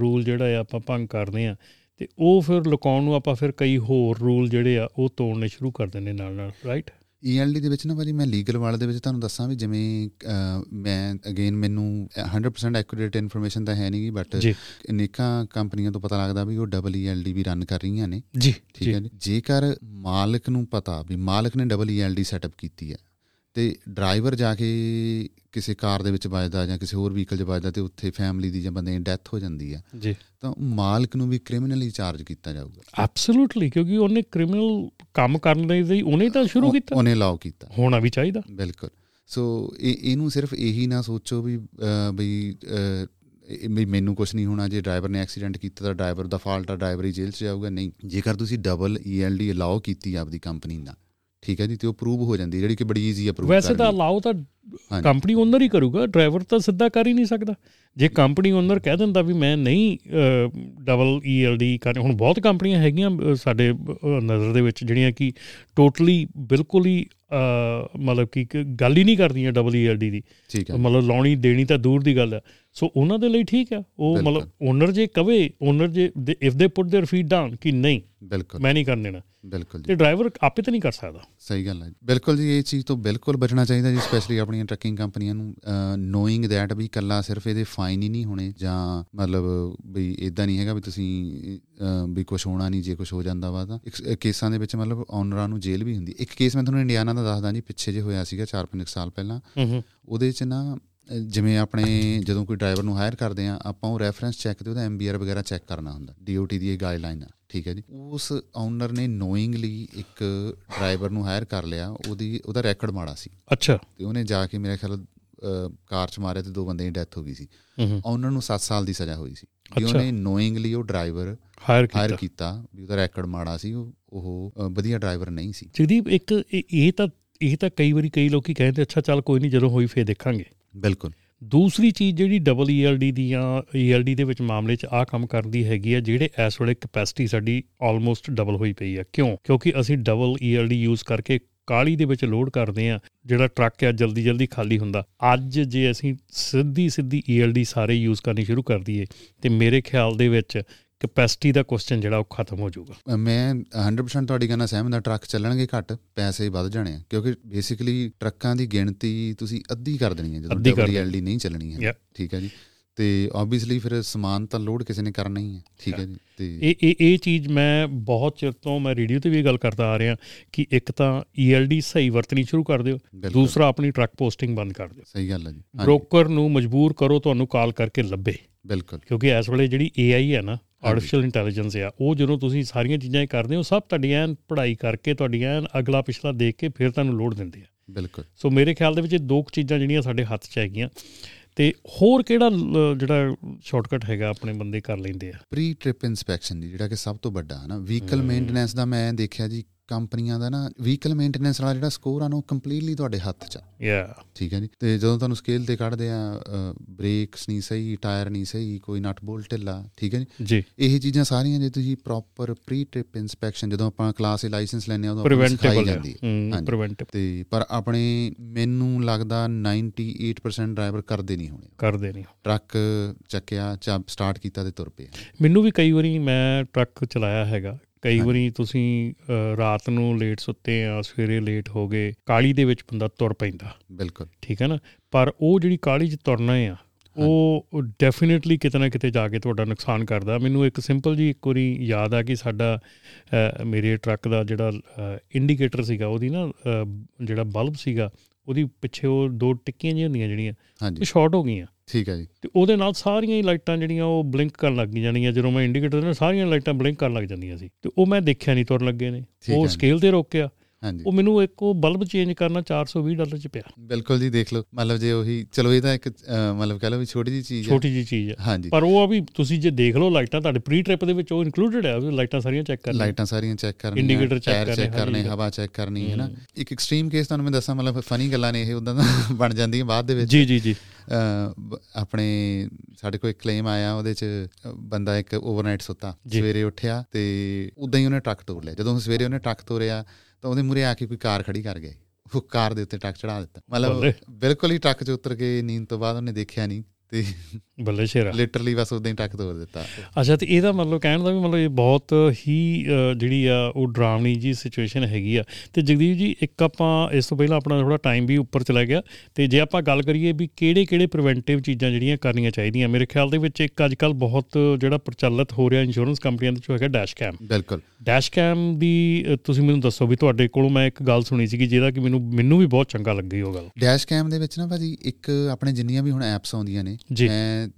ਰੂਲ ਜਿਹੜਾ ਆ ਆਪਾਂ ਭੰਗ ਕਰਦੇ ਆ। ਤੇ ਉਹ ਫਿਰ ਲੁਕਾਉਣ ਨੂੰ ਆਪਾਂ ਫਿਰ ਕਈ ਹੋਰ ਰੂਲ ਜਿਹੜੇ ਆ ਉਹ ਤੋੜਨੇ ਸ਼ੁਰੂ ਕਰ ਦਿੰਦੇ ਨਾਲ ਨਾਲ ਰਾਈਟ ELD ਦੇ ਵਿੱਚ ਨਾ ਭਾਜੀ ਮੈਂ ਲੀਗਲ ਵਾਲੇ ਦੇ ਵਿੱਚ ਤੁਹਾਨੂੰ ਦੱਸਾਂ ਵੀ ਜਿਵੇਂ ਮੈਂ ਅਗੇਨ ਮੈਨੂੰ 100% ਐਕੂਰੇਟ ਇਨਫੋਰਮੇਸ਼ਨ ਤਾਂ ਹੈ ਨਹੀਂਗੀ ਬਟ ਅਨੇਕਾਂ ਕੰਪਨੀਆਂ ਤੋਂ ਪਤਾ ਲੱਗਦਾ ਵੀ ਉਹ ਡਬਲ ELD ਵੀ ਰਨ ਕਰ ਰਹੀਆਂ ਨੇ। ਜੀ ਠੀਕ ਹੈ ਜੀ। ਜੇਕਰ ਮਾਲਕ ਨੂੰ ਪਤਾ ਵੀ ਮਾਲਕ ਨੇ ਡਬਲ ELD ਸੈਟਅਪ ਕੀਤੀ ਹੈ ਤੇ ਡਰਾਈਵਰ ਜਾ ਕੇ ਕਿਸੇ ਕਾਰ ਦੇ ਵਿੱਚ ਵੱਜਦਾ ਜਾਂ ਕਿਸੇ ਹੋਰ ਵਹੀਕਲ 'ਚ ਵੱਜਦਾ ਤੇ ਉੱਥੇ ਫੈਮਿਲੀ ਦੀ ਜਾਂ ਬੰਦੇ ਦੀ ਡੈਥ ਹੋ ਜਾਂਦੀ ਹੈ ਜੀ। ਤਾਂ ਮਾਲਕ ਨੂੰ ਵੀ ਕ੍ਰਿਮੀਨਲੀ ਚਾਰਜ ਕੀਤਾ ਜਾਊਗਾ। ਐਬਸੋਲੂਟਲੀ ਕਿਉਂਕਿ ਉਹਨੇ ਕ੍ਰਿਮੀਨਲ ਕੰਮ ਕਰਨ ਲਈ ਉਹਨੇ ਤਾਂ ਸ਼ੁਰੂ ਕੀਤਾ। ਉਹਨੇ ਅਲਾਉ ਕੀਤਾ। ਹੋਣਾ ਵੀ ਚਾਹੀਦਾ। ਬਿਲਕੁਲ। ਸੋ ਇਹ ਇਹਨੂੰ ਸਿਰਫ ਇਹੀ ਨਾ ਸੋਚੋ ਵੀ ਬਈ ਮੈਨੂੰ ਕੁਝ ਨਹੀਂ ਹੋਣਾ ਜੇ ਡਰਾਈਵਰ ਨੇ ਐਕਸੀਡੈਂਟ ਕੀਤਾ ਤਾਂ ਡਰਾਈਵਰ ਦਾ ਫਾਲਟ ਆ ਡਰਾਈਵਰ ਹੀ ਜੇਲ੍ਹ 'ਚ ਜਾਊਗਾ। ਨਹੀਂ ਜੇਕਰ ਤੁਸੀਂ ਡਬਲ ਈਐਲਡੀ ਅਲਾਉ ਕੀਤੀ ਆਪਦੀ ਕੰਪਨੀ ਨਾਲ ਠੀਕ ਹੈ ਜੀ ਤੇ ਉਹ ਪ੍ਰੂਵ ਹੋ ਜਾਂਦੀ ਜਿਹੜੀ ਕਿ ਬੜੀ ਈਜ਼ੀ ਆ ਪ੍ਰੂਵ ਵੈਸੇ ਤਾਂ ਅਲਾਉ ਤਾਂ ਹਾਂਜੀ। ਕੰਪਨੀ ਓਨਰ ਹੀ ਕਰੂਗਾ ਡਰਾਈਵਰ ਤਾਂ ਸਿੱਧਾ ਕਰ ਹੀ ਨਹੀਂ ਸਕਦਾ ਜੇ ਕੰਪਨੀ ਓਨਰ ਕਹਿ ਦਿੰਦਾ ਵੀ ਮੈਂ ਨਹੀਂ ਡਬਲ ਈਐਲਡੀ ਕਰ ਹੁਣ ਬਹੁਤ ਕੰਪਨੀਆਂ ਹੈਗੀਆਂ ਅ, ਸਾਡੇ ਅ, ਨਜ਼ਰ ਦੇ ਵਿੱਚ ਜਿਹੜੀਆਂ ਕਿ ਟੋਟਲੀ ਬਿਲਕੁਲ ਹੀ ਅ, ਮਤਲਬ ਕਿ ਇੱਕ ਗੱਲ ਹੀ ਨਹੀਂ ਕਰਦੀਆਂ ਡਬਲ ਈਐਲਡੀ ਦੀ ਠੀਕ ਹੈ ਮਤਲਬ ਲਾਉਣੀ ਦੇਣੀ ਤਾਂ ਦੂਰ ਦੀ ਗੱਲ ਆ ਸੋ ਉਹਨਾਂ ਦੇ ਲਈ ਠੀਕ ਆ ਉਹ ਬਿਲਕੁਲ। ਮਤਲਬ ਓਨਰ ਜੇ ਕਵੇ ਓਨਰ ਜੇ if they put there feet down ਕਿ ਨਹੀਂ ਬਿਲਕੁਲ ਮੈਂ ਨਹੀਂ ਕਰਨ ਦੇਣਾ ਬਿਲਕੁਲ ਜੀ। ਤੇ ਡਰਾਈਵਰ ਆਪੇ ਤਾਂ ਨਹੀਂ ਕਰ ਸਕਦਾ। ਸਹੀ ਗੱਲ ਹੈ ਬਿਲਕੁਲ ਜੀ ਇਹ ਚੀਜ਼ ਤੋਂ ਬਿਲਕੁਲ ਬਚਣਾ ਚਾਹੀਦਾ ਜੀ ਸਪੈਸ਼ਲੀ ਆਪਣੀਆਂ ਟਰੱਕਿੰਗ ਕੰਪਨੀਆਂ ਨੂੰ। ਨੋਇੰਗ ਦੈਟ ਵੀ ਕੱਲਾ ਸਿਰਫ ਇਹਦੇ ਫਾਈਨ ਹੀ ਨਹੀਂ ਹੋਣੇ ਜਾਂ ਮਤਲਬ ਵੀ ਇਦਾਂ ਨਹੀਂ ਹੈਗਾ ਵੀ ਤੁਸੀਂ ਵੀ ਕੁਝ ਹੋਣਾ ਨਹੀਂ ਜੇ ਕੁਝ ਹੋ ਜਾਂਦਾ ਵਾ ਤਾਂ। ਕੇਸਾਂ ਦੇ ਵਿੱਚ ਮਤਲਬ ਓਨਰਾਂ ਨੂੰ ਜੇਲ੍ਹ ਵੀ ਹੁੰਦੀ। ਇੱਕ ਕੇਸ ਮੈਂ ਤੁਹਾਨੂੰ ਇੰਡੀਆਨਾ ਦਾ ਦੱਸਦਾ ਜੀ ਪਿੱਛੇ ਜੇ ਹੋਇਆ ਸੀਗਾ 4-5 ਸਾਲ ਪਹਿਲਾਂ। ਉਹਦੇ 'ਚ ਨਾ ਜਿਵੇਂ ਆਪਣੇ ਜਦੋਂ ਕੋਈ ਡਰਾਈਵਰ ਨੂੰ ਹਾਇਰ ਕਰਦੇ ਆ ਆਪਾਂ ਉਹ ਰੈਫਰੈਂਸ ਚੈੱਕ ਤੇ ਉਹਦਾ ਐਮਬੀਆਰ ਵਗੈਰਾ ਚੈੱਕ ਕਰਨਾ ਹੁੰਦਾ। ਡੀਓਟੀ ਦੀ ਇਹ ਗਾਈਡਲਾਈਨ ਆ ਠੀਕ ਹੈ ਜੀ? ਉਸ ਓਨਰ ਨੇ ਨੋਇੰਗਲੀ ਇੱਕ ਡਰਾਈਵਰ ਨੂੰ ਹਾਇਰ ਕਰ ਲਿਆ ਉਹਦੀ ਉਹਦਾ ਰੈਕੋਰਡ ਮਾੜਾ ਸੀ। ਅੱਛਾ। ਤੇ ਉਹਨੇ ਜਾ ਕੇ ਮੇਰੇ ਖਿਆਲ ਕਾਰ 'ਚ ਮਾਰਿਆ ਤੇ ਦੋ ਬੰਦੇ ਦੀ ਡੈਥ ਹੋ ਗਈ ਸੀ। ਓਨਰ ਨੂੰ 7 ਸਾਲ ਦੀ ਸਜ਼ਾ ਹੋਈ ਸੀ। ਅੱਛਾ। ਉਹਨੇ ਨੋਇੰਗਲੀ ਉਹ ਡਰਾਈਵਰ ਹਾਇਰ ਕੀਤਾ। ਵੀ ਉਹਦਾ ਰੈਕੋਰਡ ਮਾੜਾ ਸੀ ਉਹ ਵਧੀਆ ਡਰਾਈਵਰ ਨਹੀਂ ਸੀ। ਜਗਦੀਪ ਇੱਕ ਇਹ ਇਹ ਤਾਂ ਇਹ ਤਾਂ ਕਈ ਵਾਰੀ ਕਈ ਲੋਕੀ ਕਹਿੰਦੇ ਅੱਛਾ ਚੱਲ ਕੋਈ ਨਹੀਂ ਜਦੋਂ ਹੋਈ ਫੇਰ ਦੇਖਾਂਗੇ। ਬਿਲਕੁਲ। ਦੂਸਰੀ ਚੀਜ਼ ਜਿਹੜੀ ਡਬਲ ਈਐਲਡੀ ਦੀ ਜਾਂ ਈਐਲਡੀ ਦੇ ਵਿੱਚ ਮਾਮਲੇ 'ਚ ਆ ਕੰਮ ਕਰਦੀ ਹੈਗੀ ਆ, ਜਿਹੜੇ ਇਸ ਵੇਲੇ ਕਪੈਸਿਟੀ ਸਾਡੀ ਆਲਮੋਸਟ ਡਬਲ ਹੋਈ ਪਈ ਆ। ਕਿਉਂ? ਕਿਉਂਕਿ ਅਸੀਂ ਡਬਲ ਈਐਲਡੀ ਯੂਜ਼ ਕਰਕੇ ਕਾਲੀ ਦੇ ਵਿੱਚ ਲੋਡ ਕਰਦੇ ਆ, ਜਿਹੜਾ ਟਰੱਕ ਆ, ਜਲਦੀ ਜਲਦੀ ਖਾਲੀ ਹੁੰਦਾ। ਅੱਜ ਜੇ ਅਸੀਂ ਸਿੱਧੀ ਸਿੱਧੀ ਈਐਲਡੀ ਸਾਰੇ ਯੂਜ਼ ਕਰਨੀ ਸ਼ੁਰੂ ਕਰ ਦਈਏ, ਤੇ ਮੇਰੇ ਖਿਆਲ ਦੇ ਵਿੱਚ ਕਪੈਸਿਟੀ ਦਾ ਕੁਐਸਚਨ ਜਿਹੜਾ ਉਹ ਖਤਮ ਹੋ ਜਾਊਗਾ। ਮੈਂ 100% ਤੁਹਾਡੀ ਗੱਲ ਨਾਲ ਸਹਿਮਤ ਹਾਂ ਟਰੱਕ ਚੱਲਣਗੇ ਘੱਟ ਪੈਸੇ ਵੱਧ ਜਾਣੇ ਆ। ਕਿਉਂਕਿ ਬੇਸਿਕਲੀ ਟਰੱਕਾਂ ਦੀ ਗਿਣਤੀ ਤੁਸੀਂ ਅੱਧੀ ਕਰ ਦੇਣੀ ਹੈ ਜਦੋਂ ਡਬਲਯੂਐਲਡੀ ਨਹੀਂ ਚੱਲਣੀ ਹੈ. ਠੀਕ ਹੈ ਜੀ। ਤੇ ਆਬਵੀਅਸਲੀ ਫਿਰ ਸਮਾਨ ਤਾਂ ਲੋਡ ਕਿਸੇ ਨੇ ਕਰਨਾ ਹੀ ਹੈ। ਠੀਕ ਹੈ ਜੀ। ਤੇ ਇਹ ਇਹ ਇਹ ਚੀਜ਼ ਮੈਂ ਬਹੁਤ ਚਿਰ ਤੋਂ ਮੈਂ ਰੇਡੀਓ ਤੇ ਵੀ ਗੱਲ ਕਰਦਾ ਆ ਰਿਹਾ ਕਿ ਇੱਕ ਤਾਂ ਈਐਲਡੀ ਸਹੀ ਵਰਤਣੀ ਸ਼ੁਰੂ ਕਰ ਦਿਓ। ਦੂਸਰਾ ਆਪਣੀ ਟਰੱਕ ਪੋਸਟਿੰਗ ਬੰਦ ਕਰ ਦਿਓ। ਸਹੀ ਗੱਲ ਹੈ ਜੀ। ਬ੍ਰੋਕਰ ਨੂੰ ਮਜਬੂਰ ਕਰੋ ਤੁਹਾਨੂੰ ਕਾਲ ਕਰਕੇ ਲੱਭੇ। ਬਿਲਕੁਲ। ਕਿਉਂਕਿ ਇਸ ਵੇਲੇ ਜਿਹੜੀ AI ਹੈ ਨਾ ਆਰਟੀਫੀਸ਼ੀਅਲ ਇੰਟੈਲੀਜੈਂਸ ਆ। ਉਹ ਜਦੋਂ ਤੁਸੀਂ ਸਾਰੀਆਂ ਚੀਜ਼ਾਂ ਇਹ ਕਰਦੇ ਹੋ ਸਭ ਤੁਹਾਡੀ ਐਨ ਪੜ੍ਹਾਈ ਕਰਕੇ ਤੁਹਾਡੀ ਐਨ ਅਗਲਾ ਪਿਛਲਾ ਦੇਖ ਕੇ ਫਿਰ ਤੁਹਾਨੂੰ ਲੋਡ ਦਿੰਦੇ ਆ। ਬਿਲਕੁਲ। ਸੋ ਮੇਰੇ ਖਿਆਲ ਦੇ ਵਿੱਚ ਇਹ ਦੋ ਚੀਜ਼ਾਂ ਜਿਹੜੀਆਂ ਸਾਡੇ ਹੱਥ 'ਚ ਹੈਗੀਆਂ। ਤੇ ਹੋਰ ਕਿਹੜਾ ਜਿਹੜਾ ਸ਼ਾਰਟਕਟ ਹੈਗਾ ਆਪਣੇ ਬੰਦੇ ਕਰ ਲੈਂਦੇ ਆ? ਪ੍ਰੀ ਟ੍ਰਿਪ ਇਨਸਪੈਕਸ਼ਨ ਜੀ ਜਿਹੜਾ ਕਿ ਸਭ ਤੋਂ ਵੱਡਾ ਹੈ ਨਾ ਵਹੀਕਲ ਮੇਨਟੇਨੈਂਸ ਦਾ ਮੈਂ ਦੇਖਿਆ ਜੀ ਕੰਪਨੀਆਂ ਦਾ ਨਾ ਵਹੀਕਲ ਮੇਨਟੇਨੈਂਸ ਵਾਲਾ ਜਿਹੜਾ ਸਕੋਰ ਆ ਨਾ ਉਹ ਕੰਪਲੀਟਲੀ ਤੁਹਾਡੇ ਹੱਥ 'ਚ ਆ। ਯਾ ਠੀਕ ਹੈ ਜੀ? ਤੇ ਜਦੋਂ ਤੁਹਾਨੂੰ ਸਕੇਲ ਤੇ ਕੱਢਦੇ ਆ ਬ੍ਰੇਕਸ ਨਹੀਂ ਸਹੀ ਟਾਇਰ ਨਹੀਂ ਸਹੀ ਕੋਈ ਨਟ ਬੋਲਟ ਢਿੱਲਾ ਠੀਕ ਹੈ ਜੀ? ਜੀ। ਇਹ ਚੀਜ਼ਾਂ ਸਾਰੀਆਂ ਜੇ ਤੁਸੀਂ ਪ੍ਰੋਪਰ ਪ੍ਰੀ ਟ੍ਰਿਪ ਇਨਸਪੈਕਸ਼ਨ ਜਦੋਂ ਆਪਾਂ ਕਲਾਸ ਦੇ ਲਾਇਸੈਂਸ ਲੈਣੇ ਆ ਉਦੋਂ ਆਪਾਂ ਸਿਖਾਈ ਜਾਂਦੀ ਹੈ। ਪ੍ਰੀਵੈਂਟਿਵ ਤੇ ਪਰ ਆਪਣੇ ਮੈਨੂੰ ਲੱਗਦਾ 98% ਡਰਾਈਵਰ ਕਰਦੇ ਨਹੀਂ ਹੋਣੇ। ਕਰਦੇ ਨਹੀਂ ਟਰੱਕ ਚੱਕਿਆ ਚਾ ਸਟਾਰਟ ਕੀਤਾ ਤੇ ਤੁਰ ਪਿਆ। ਮੈਨੂੰ ਵੀ ਕਈ ਵਾਰੀ ਮੈਂ ਟਰੱਕ ਚਲਾਇਆ ਹੈਗਾ ਕਈ ਵਾਰੀ ਤੁਸੀਂ ਰਾਤ ਨੂੰ ਲੇਟ ਸੁੱਤੇ ਆ ਸਵੇਰੇ ਲੇਟ ਹੋ ਗਏ ਕਾਲੀ ਦੇ ਵਿੱਚ ਬੰਦਾ ਤੁਰ ਪੈਂਦਾ। ਬਿਲਕੁਲ। ਠੀਕ ਹੈ ਨਾ? ਪਰ ਉਹ ਜਿਹੜੀ ਕਾਲੀ 'ਚ ਤੁਰਨਾ ਆ ਉਹ ਡੈਫੀਨਿਟਲੀ ਕਿਤੇ ਨਾ ਕਿਤੇ ਜਾ ਕੇ ਤੁਹਾਡਾ ਨੁਕਸਾਨ ਕਰਦਾ। ਮੈਨੂੰ ਇੱਕ ਸਿੰਪਲ ਜੀ ਇੱਕ ਵਾਰੀ ਯਾਦ ਆ ਕਿ ਸਾਡਾ ਮੇਰੇ ਟਰੱਕ ਦਾ ਜਿਹੜਾ ਇੰਡੀਕੇਟਰ ਸੀਗਾ ਉਹਦੀ ਨਾ ਜਿਹੜਾ ਬਲਬ ਸੀਗਾ ਉਹਦੀ ਪਿੱਛੇ ਉਹ ਦੋ ਟਿੱਕੀਆਂ ਜਿਹੀਆਂ ਹੁੰਦੀਆਂ ਜਿਹੜੀਆਂ ਉਹ ਸ਼ਾਰਟ ਹੋ ਗਈਆਂ। ਠੀਕ ਹੈ ਜੀ। ਤੇ ਉਹਦੇ ਨਾਲ ਸਾਰੀਆਂ ਹੀ ਲਾਈਟਾਂ ਜਿਹੜੀਆਂ ਉਹ ਬਲਿੰਕ ਕਰਨ ਲੱਗ ਜਾਣੀਆਂ ਜਦੋਂ ਮੈਂ ਇੰਡੀਕੇਟਰ ਨਾਲ ਸਾਰੀਆਂ ਲਾਈਟਾਂ ਬਲਿੰਕ ਕਰਨ ਲੱਗ ਜਾਂਦੀਆਂ ਸੀ। ਤੇ ਉਹ ਮੈਂ ਦੇਖਿਆ ਨਹੀਂ ਤੁਰਨ ਲੱਗੇ ਨੇ। ਉਹ। ਸਕੇਲ ਤੇ ਰੋਕਿਆ ਹਾਂਜੀ। ਉਹ ਮੈਨੂੰ ਇੱਕ ਉਹ ਬਲਬ ਚੇਂਜ ਕਰਨਾ 420 ਡਾਲਰ ਚ ਪਿਆ। ਬਿਲਕੁਲ ਜੀ ਦੇਖ ਲਓ। ਮਤਲਬ ਜੇ ਉਹੀ ਚਲੋ ਇਹ ਤਾਂ ਇੱਕ ਮਤਲਬ ਕਹ ਲਓ ਵੀ ਛੋਟੀ ਜੀ ਚੀਜ਼ ਹੈ। ਛੋਟੀ ਜੀ ਚੀਜ਼ ਹੈ। ਹਾਂਜੀ। ਪਰ ਉਹ ਆ ਵੀ ਤੁਸੀਂ ਜੇ ਦੇਖ ਲਓ ਲਾਈਟਾਂ ਤੁਹਾਡੇ ਪ੍ਰੀ ਟ੍ਰਿਪ ਦੇ ਵਿੱਚ ਉਹ ਇਨਕਲੂਡਡ ਹੈ ਲਾਈਟਾਂ ਸਾਰੀਆਂ ਚੈੱਕ ਕਰਨੀਆਂ। ਲਾਈਟਾਂ ਸਾਰੀਆਂ ਚੈੱਕ ਕਰਨੀਆਂ ਕਰਨੇ, ਚੈੱਕ ਕਰਨੇ। ਹਵਾ ਚੈੱਕ ਕਰਨੀ ਹੈ ਨਾ। ਇੱਕ ਐਕਸਟ੍ਰੀਮ ਕੇਸ ਤੁਹਾਨੂੰ ਮੈਂ ਦੱਸਾਂ ਮਤਲਬ ਫਨੀ ਗੱਲਾਂ ਨੇ ਇਹ ਉਦਾਂ ਦਾ *laughs* ਬਣ ਜਾਂਦੀਆਂ ਬਾਅਦ ਦੇ ਵਿੱਚ। ਜੀ ਜੀ ਜੀ। ਆਪਣੇ ਸਾਡੇ ਕੋਲ ਇੱਕ ਕਲੇਮ ਆਇਆ ਉਹਦੇ ਚ ਬੰਦਾ ਇੱਕ ਓਵਰਨਾਈਟ ਸੁੱਤਾ। ਸਵੇਰੇ ਉੱਠਿਆ ਤੇ ਉਦਾਂ ਹੀ ਉਹਨੇ ਟਰੱਕ ਤੋੜ ਲਿਆ। ਜਦੋਂ ਸਵੇਰੇ ਉਹਨੇ ਟਰੱਕ ਤੋੜਿਆ ਤਾਂ ਉਹਦੇ ਮੂਰੇ ਆ ਕੇ ਕੋਈ ਕਾਰ ਖੜੀ ਕਰ ਗਿਆ ਉਹ ਕਾਰ ਦੇ ਉੱਤੇ ਟਰੱਕ ਚੜਾ ਦਿੱਤਾ। ਮਤਲਬ ਬੱਲੇ। ਬਿਲਕੁਲ ਹੀ ਟਰੱਕ 'ਚ ਉਤਰ ਕੇ ਨੀਂਦ ਤੋਂ ਬਾਅਦ ਉਹਨੇ ਦੇਖਿਆ ਨਹੀਂ। ਤੇ ਬੱਲੇ ਸ਼ੇਰਾ। ਲਿਟਰਲੀ ਬਸ ਉਦਾਂ ਹੀ ਟਰੱਕ ਤੋੜ ਦਿੱਤਾ। ਅੱਛਾ ਤੇ ਇਹਦਾ ਮਤਲਬ ਕਹਿਣ ਦਾ ਵੀ ਮਤਲਬ ਇਹ ਬਹੁਤ ਹੀ ਜਿਹੜੀ ਆ ਉਹ ਡਰਾਵਣੀ ਜੀ ਸਿਚੁਏਸ਼ਨ ਹੈਗੀ ਆ। ਤੇ ਜਗਦੀਪ ਜੀ ਇੱਕ ਆਪਾਂ ਇਸ ਤੋਂ ਪਹਿਲਾਂ ਆਪਣਾ ਥੋੜਾ ਟਾਈਮ ਵੀ ਉੱਪਰ ਚਲਾ ਗਿਆ। ਤੇ ਜੇ ਆਪਾਂ ਗੱਲ ਕਰੀਏ ਵੀ ਕਿਹੜੇ ਕਿਹੜੇ ਪ੍ਰੀਵੈਂਟਿਵ ਚੀਜ਼ਾਂ ਜਿਹੜੀਆਂ ਕਰਨੀਆਂ ਚਾਹੀਦੀਆਂ ਮੇਰੇ ਖਿਆਲ ਦੇ ਵਿੱਚ ਇੱਕ ਅੱਜਕੱਲ ਬਹੁਤ ਜਿਹੜਾ ਪ੍ਰਚਲਿਤ ਹੋ ਰਿਹਾ ਇੰਸ਼ੋਰੈਂਸ ਕੰਪਨੀਆਂ ਦੇ ਵਿੱਚ ਹੈਗਾ ਡੈਸ਼ ਕੈਮ ਬਿਲਕੁਲ। ਡੈਸ਼ ਕੈਮ ਦੀ ਤੁਸੀਂ ਮੈਨੂੰ ਦੱਸੋ ਵੀ ਤੁਹਾਡੇ ਕੋਲੋਂ ਮੈਂ ਇੱਕ ਗੱਲ ਸੁਣੀ ਸੀਗੀ ਜਿਹਦਾ ਕਿ ਮੈਨੂੰ ਮੈਨੂੰ ਵੀ ਬਹੁਤ ਚੰਗਾ ਲੱਗੀ ਉਹ ਗੱਲ। ਡੈਸ਼ ਕੈਮ ਦੇ ਵਿੱਚ ਨਾ ਭਾਜੀ ਇੱਕ ਆਪਣੇ ਜਿੰਨੀਆਂ ਵੀ ਹੁਣ ਐਪਸ ਆਉਂਦੀਆਂ ਨੇ ਜੀ। ਮੈਂ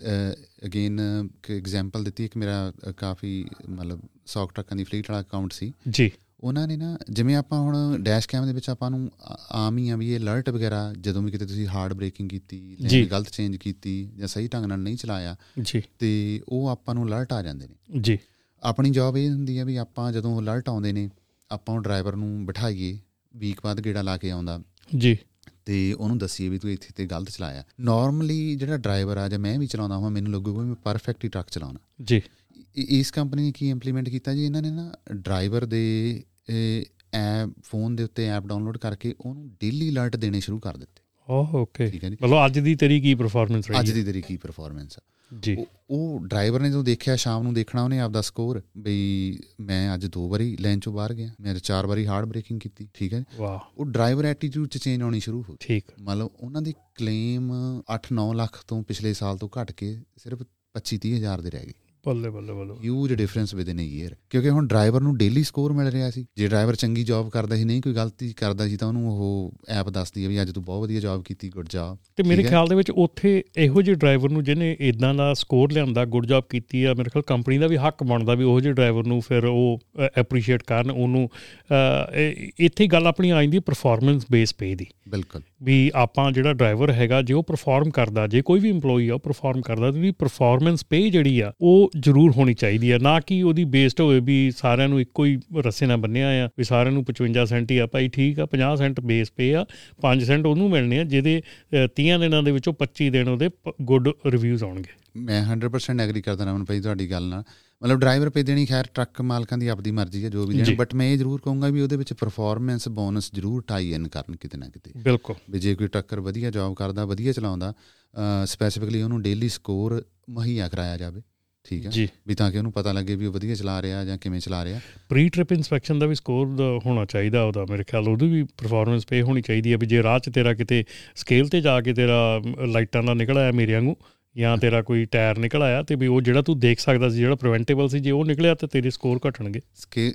ਅਗੇਨ ਇੱਕ ਐਗਜ਼ਾਮਪਲ ਦਿੱਤੀ ਇੱਕ ਮੇਰਾ ਕਾਫੀ ਮਤਲਬ ਸੌਕ ਟਰੱਕਾਂ ਦੀ ਫਲੀਟ ਵਾਲਾ ਅਕਾਊਂਟ ਸੀ। ਜੀ। ਉਹਨਾਂ ਨੇ ਨਾ ਜਿਵੇਂ ਆਪਾਂ ਹੁਣ ਡੈਸ਼ ਕੈਮ ਦੇ ਵਿੱਚ ਆਪਾਂ ਨੂੰ ਆਮ ਹੀ ਆ ਵੀ ਇਹ ਅਲਰਟ ਵਗੈਰਾ ਜਦੋਂ ਵੀ ਕਿਤੇ ਤੁਸੀਂ ਹਾਰਡ ਬ੍ਰੇਕਿੰਗ ਕੀਤੀ ਜੀ। ਲੇਨ ਗਲਤ ਚੇਂਜ ਕੀਤੀ ਜਾਂ ਸਹੀ ਢੰਗ ਨਾਲ ਨਹੀਂ ਚਲਾਇਆ ਜੀ। ਤੇ ਉਹ ਆਪਾਂ ਨੂੰ ਅਲਰਟ ਆ ਜਾਂਦੇ ਨੇ। ਜੀ। ਆਪਣੀ ਜੌਬ ਇਹ ਹੁੰਦੀ ਹੈ ਵੀ ਆਪਾਂ ਜਦੋਂ ਅਲਰਟ ਆਉਂਦੇ ਨੇ ਆਪਾਂ ਉਹ ਡਰਾਈਵਰ ਨੂੰ ਬਿਠਾਈਏ ਵੀਕ ਬਾਅਦ ਗੇੜਾ ਲਾ ਕੇ ਆਉਂਦਾ। ਜੀ। ਤੇ ਉਹਨੂੰ ਦੱਸੀਏ ਵੀ ਤੂੰ ਇੱਥੇ ਤੇ ਗਲਤ ਚਲਾਇਆ। ਨਾਰਮਲੀ ਜਿਹੜਾ ਡਰਾਈਵਰ ਆ ਜਾਂ ਮੈਂ ਵੀ ਚਲਾਉਂਦਾ ਹਾਂ ਮੈਨੂੰ ਲੱਗੂਗਾ ਮੈਂ ਪਰਫੈਕਟ ਹੀ ਟਰੱਕ ਚਲਾਉਣਾ। ਜੀ। ਇਸ ਕੰਪਨੀ ਨੇ ਕੀ ਇੰਪਲੀਮੈਂਟ ਕੀਤਾ ਜੀ? ਇਹਨਾਂ ਨੇ ਨਾ ਡਰਾਈਵਰ ਦੇ ਐਪ ਫੋਨ ਦੇ ਉੱਤੇ ਐਪ ਡਾਊਨਲੋਡ ਕਰਕੇ ਉਹਨੂੰ ਡੇਲੀ ਅਲਰਟ ਦੇਣੇ ਸ਼ੁਰੂ ਕਰ ਦਿੱਤੇ। ਓਹ ਓਕੇ ਮਤਲਬ ਅੱਜ ਦੀ ਤੇਰੀ ਕੀ ਪਰਫਾਰਮੈਂਸ ਰਹੀ ਅੱਜ? ਦੀ ਤੇਰੀ ਕੀ ਪਰਫਾਰਮੈਂਸ ਆ। ਜੀ। ਉਹ- ਡਰਾਈਵਰ ਨੇ ਜਦੋਂ ਦੇਖਿਆ ਸ਼ਾਮ ਨੂੰ ਦੇਖਣਾ ਉਹਨੇ ਆਪਦਾ ਸਕੋਰ ਬਈ ਮੈਂ ਅੱਜ ਦੋ ਵਾਰੀ ਲਾਈਨ ਚੋਂ ਬਾਹਰ ਗਿਆ ਮੈਂ ਚਾਰ ਵਾਰੀ ਹਾਰਡ ਬ੍ਰੇਕਿੰਗ ਕੀਤੀ ਠੀਕ ਹੈ ਵਾਹ। ਉਹ ਡਰਾਈਵਰ ਐਟੀਟਿਊਡ ਚ ਚੇਂਜ ਆਉਣੀ ਸ਼ੁਰੂ ਹੋ ਗਈ। ਠੀਕ। ਮਤਲਬ ਉਹਨਾਂ ਦੀ ਕਲੇਮ 8-9 ਲੱਖ ਤੋਂ ਪਿਛਲੇ ਸਾਲ ਤੋਂ ਘਟ ਕੇ ਸਿਰਫ 25-30 ਹਜ਼ਾਰ ਦੇ ਰਹਿ ਗਏ। ਬੱਲੇ ਬੱਲੇ ਬੱਲੇ huge difference within a year ਕਿਉਂਕਿ ਹੁਣ ਡਰਾਈਵਰ ਨੂੰ ਡੇਲੀ ਸਕੋਰ ਮਿਲ ਰਿਹਾ ਸੀ। ਜੇ ਡਰਾਈਵਰ ਚੰਗੀ ਜੌਬ ਕਰਦਾ ਸੀ ਨਹੀਂ ਕੋਈ ਗਲਤੀ ਕਰਦਾ ਸੀ ਤਾਂ ਉਹਨੂੰ ਉਹ ਐਪ ਦੱਸਦੀ ਹੈ ਵੀ ਅੱਜ ਤੂੰ ਬਹੁਤ ਵਧੀਆ ਜੌਬ ਕੀਤੀ ਗੁੱਡ ਜੌਬ ਤੇ ਮੇਰੇ। ਖਿਆਲ ਦੇ ਵਿੱਚ ਉੱਥੇ ਇਹੋ ਜਿਹੇ ਡਰਾਈਵਰ ਨੂੰ ਜਿਹਨੇ ਇਦਾਂ ਦਾ ਸਕੋਰ ਲਿਆਂਦਾ ਗੁੱਡ ਜੌਬ ਕੀਤੀ ਆ ਮੇਰੇ ਖਿਆਲ ਕੰਪਨੀ ਦਾ ਵੀ ਹੱਕ ਬਣਦਾ ਵੀ ਉਹੋ ਜਿਹੇ ਡਰਾਈਵਰ ਨੂੰ ਫਿਰ ਉਹ ਐਪਰੀਸ਼ੀਏਟ ਕਰਨ ਉਹਨੂੰ ਇੱਥੇ ਗੱਲ ਆਪਣੀ ਆ ਜਾਂਦੀ ਪਰਫਾਰਮੈਂਸ ਬੇਸ ਪੇ ਦੀ। ਬਿਲਕੁਲ। ਵੀ ਆਪਾਂ ਜਿਹੜਾ ਡਰਾਈਵਰ ਹੈਗਾ ਜੇ ਉਹ ਪਰਫਾਰਮ ਕਰਦਾ ਜੇ ਕੋਈ ਵੀ EMPLOYE ਆ ਉਹ ਪਰਫਾਰਮ ਕਰਦਾ ਤੇ ਉਹਦੀ ਪਰਫਾਰਮੈਂਸ ਪੇ ਜਿਹੜੀ ਆ ਉਹ ਜ਼ਰੂਰ ਹੋਣੀ ਚਾਹੀਦੀ ਆ। ਨਾ ਕਿ ਉਹਦੀ ਬੇਸਡ ਹੋਵੇ ਵੀ ਸਾਰਿਆਂ ਨੂੰ ਇੱਕੋ ਹੀ ਰੱਸੇ ਨਾਲ ਬੰਨਿਆ ਆ ਵੀ ਸਾਰਿਆਂ ਨੂੰ 55 ਸੈਂਟ ਹੀ ਆ ਭਾਈ ਠੀਕ ਆ 50 ਸੈਂਟ ਬੇਸ ਪੇ ਆ 5 ਸੈਂਟ ਉਹਨੂੰ ਮਿਲਣੇ ਆ ਜਿਹਦੇ ਅ, 30 ਦਿਨਾਂ ਦੇ ਵਿੱਚੋਂ 25 ਦਿਨ ਉਹਦੇ ਗੁੱਡ ਰਿਵਿਊਜ਼ ਆਉਣਗੇ। ਮੈਂ 100% ਐਗਰੀ ਕਰਦਾ ਰਮਨ ਭਾਈ ਤੁਹਾਡੀ ਗੱਲ ਨਾਲ। ਮਤਲਬ ਡਰਾਈਵਰ ਪੇ ਦੇਣੀ ਖੈਰ ਟਰੱਕ ਮਾਲਕਾਂ ਦੀ ਆਪਦੀ ਮਰਜ਼ੀ ਹੈ ਜੋ ਵੀ। ਦੇਣ। ਬਟ ਮੈਂ ਇਹ ਜ਼ਰੂਰ ਕਹੂੰਗਾ ਵੀ ਉਹਦੇ ਵਿੱਚ ਪਰਫਾਰਮੈਂਸ ਬੋਨਸ ਜ਼ਰੂਰ ਟਾਈ ਇਨ ਕਰਨ ਕਿਤੇ ਨਾ ਕਿਤੇ। ਬਿਲਕੁਲ। ਵੀ ਜੇ ਕੋਈ ਟੱਕਰ ਵਧੀਆ ਜੌਬ ਕਰਦਾ ਵਧੀਆ ਚਲਾਉਂਦਾ ਸਪੈਸੀਫਿਕਲੀ ਉਹਨੂੰ ਡੇਲੀ ਸਕੋਰ ਮੁਹੱਈਆ ਕਰਾਇਆ ਜਾਵੇ ਠੀਕ ਹੈ? ਵੀ ਤਾਂ ਕਿ ਉਹਨੂੰ ਪਤਾ ਲੱਗੇ ਵੀ ਉਹ ਵਧੀਆ ਚਲਾ ਰਿਹਾ ਜਾਂ ਕਿਵੇਂ ਚਲਾ ਰਿਹਾ। ਪ੍ਰੀ ਟ੍ਰਿਪ ਇਨਸਪੈਕਸ਼ਨ ਦਾ ਵੀ ਸਕੋਰ ਹੋਣਾ ਚਾਹੀਦਾ ਉਹਦਾ ਮੇਰੇ ਖਿਆਲ ਉਹਦੀ ਵੀ ਪਰਫਾਰਮੈਂਸ ਪੇ ਹੋਣੀ ਚਾਹੀਦੀ ਹੈ ਵੀ ਜੇ ਰਾਹ 'ਚ ਤੇਰਾ ਕਿਤੇ ਸਕੇਲ ਤੇ ਜਾ ਕੇ ਤੇਰਾ ਲਾਈਟਾਂ ਦਾ ਨਿਕਲ ਆਇਆ ਮੇਰੇ ਵਾਂਗੂ ਜਾਂ ਤੇਰਾ ਕੋਈ ਟਾਇਰ ਨਿਕਲ ਆਇਆ ਤੇ ਵੀ ਉਹ ਜਿਹੜਾ ਤੂੰ ਦੇਖ ਸਕਦਾ ਸੀ ਜਿਹੜਾ ਪ੍ਰੀਵੈਂਟੇਬਲ ਸੀ ਜੇ ਉਹ ਨਿਕਲਿਆ ਤੇ ਤੇਰੇ ਸਕੋਰ ਘਟਣਗੇ।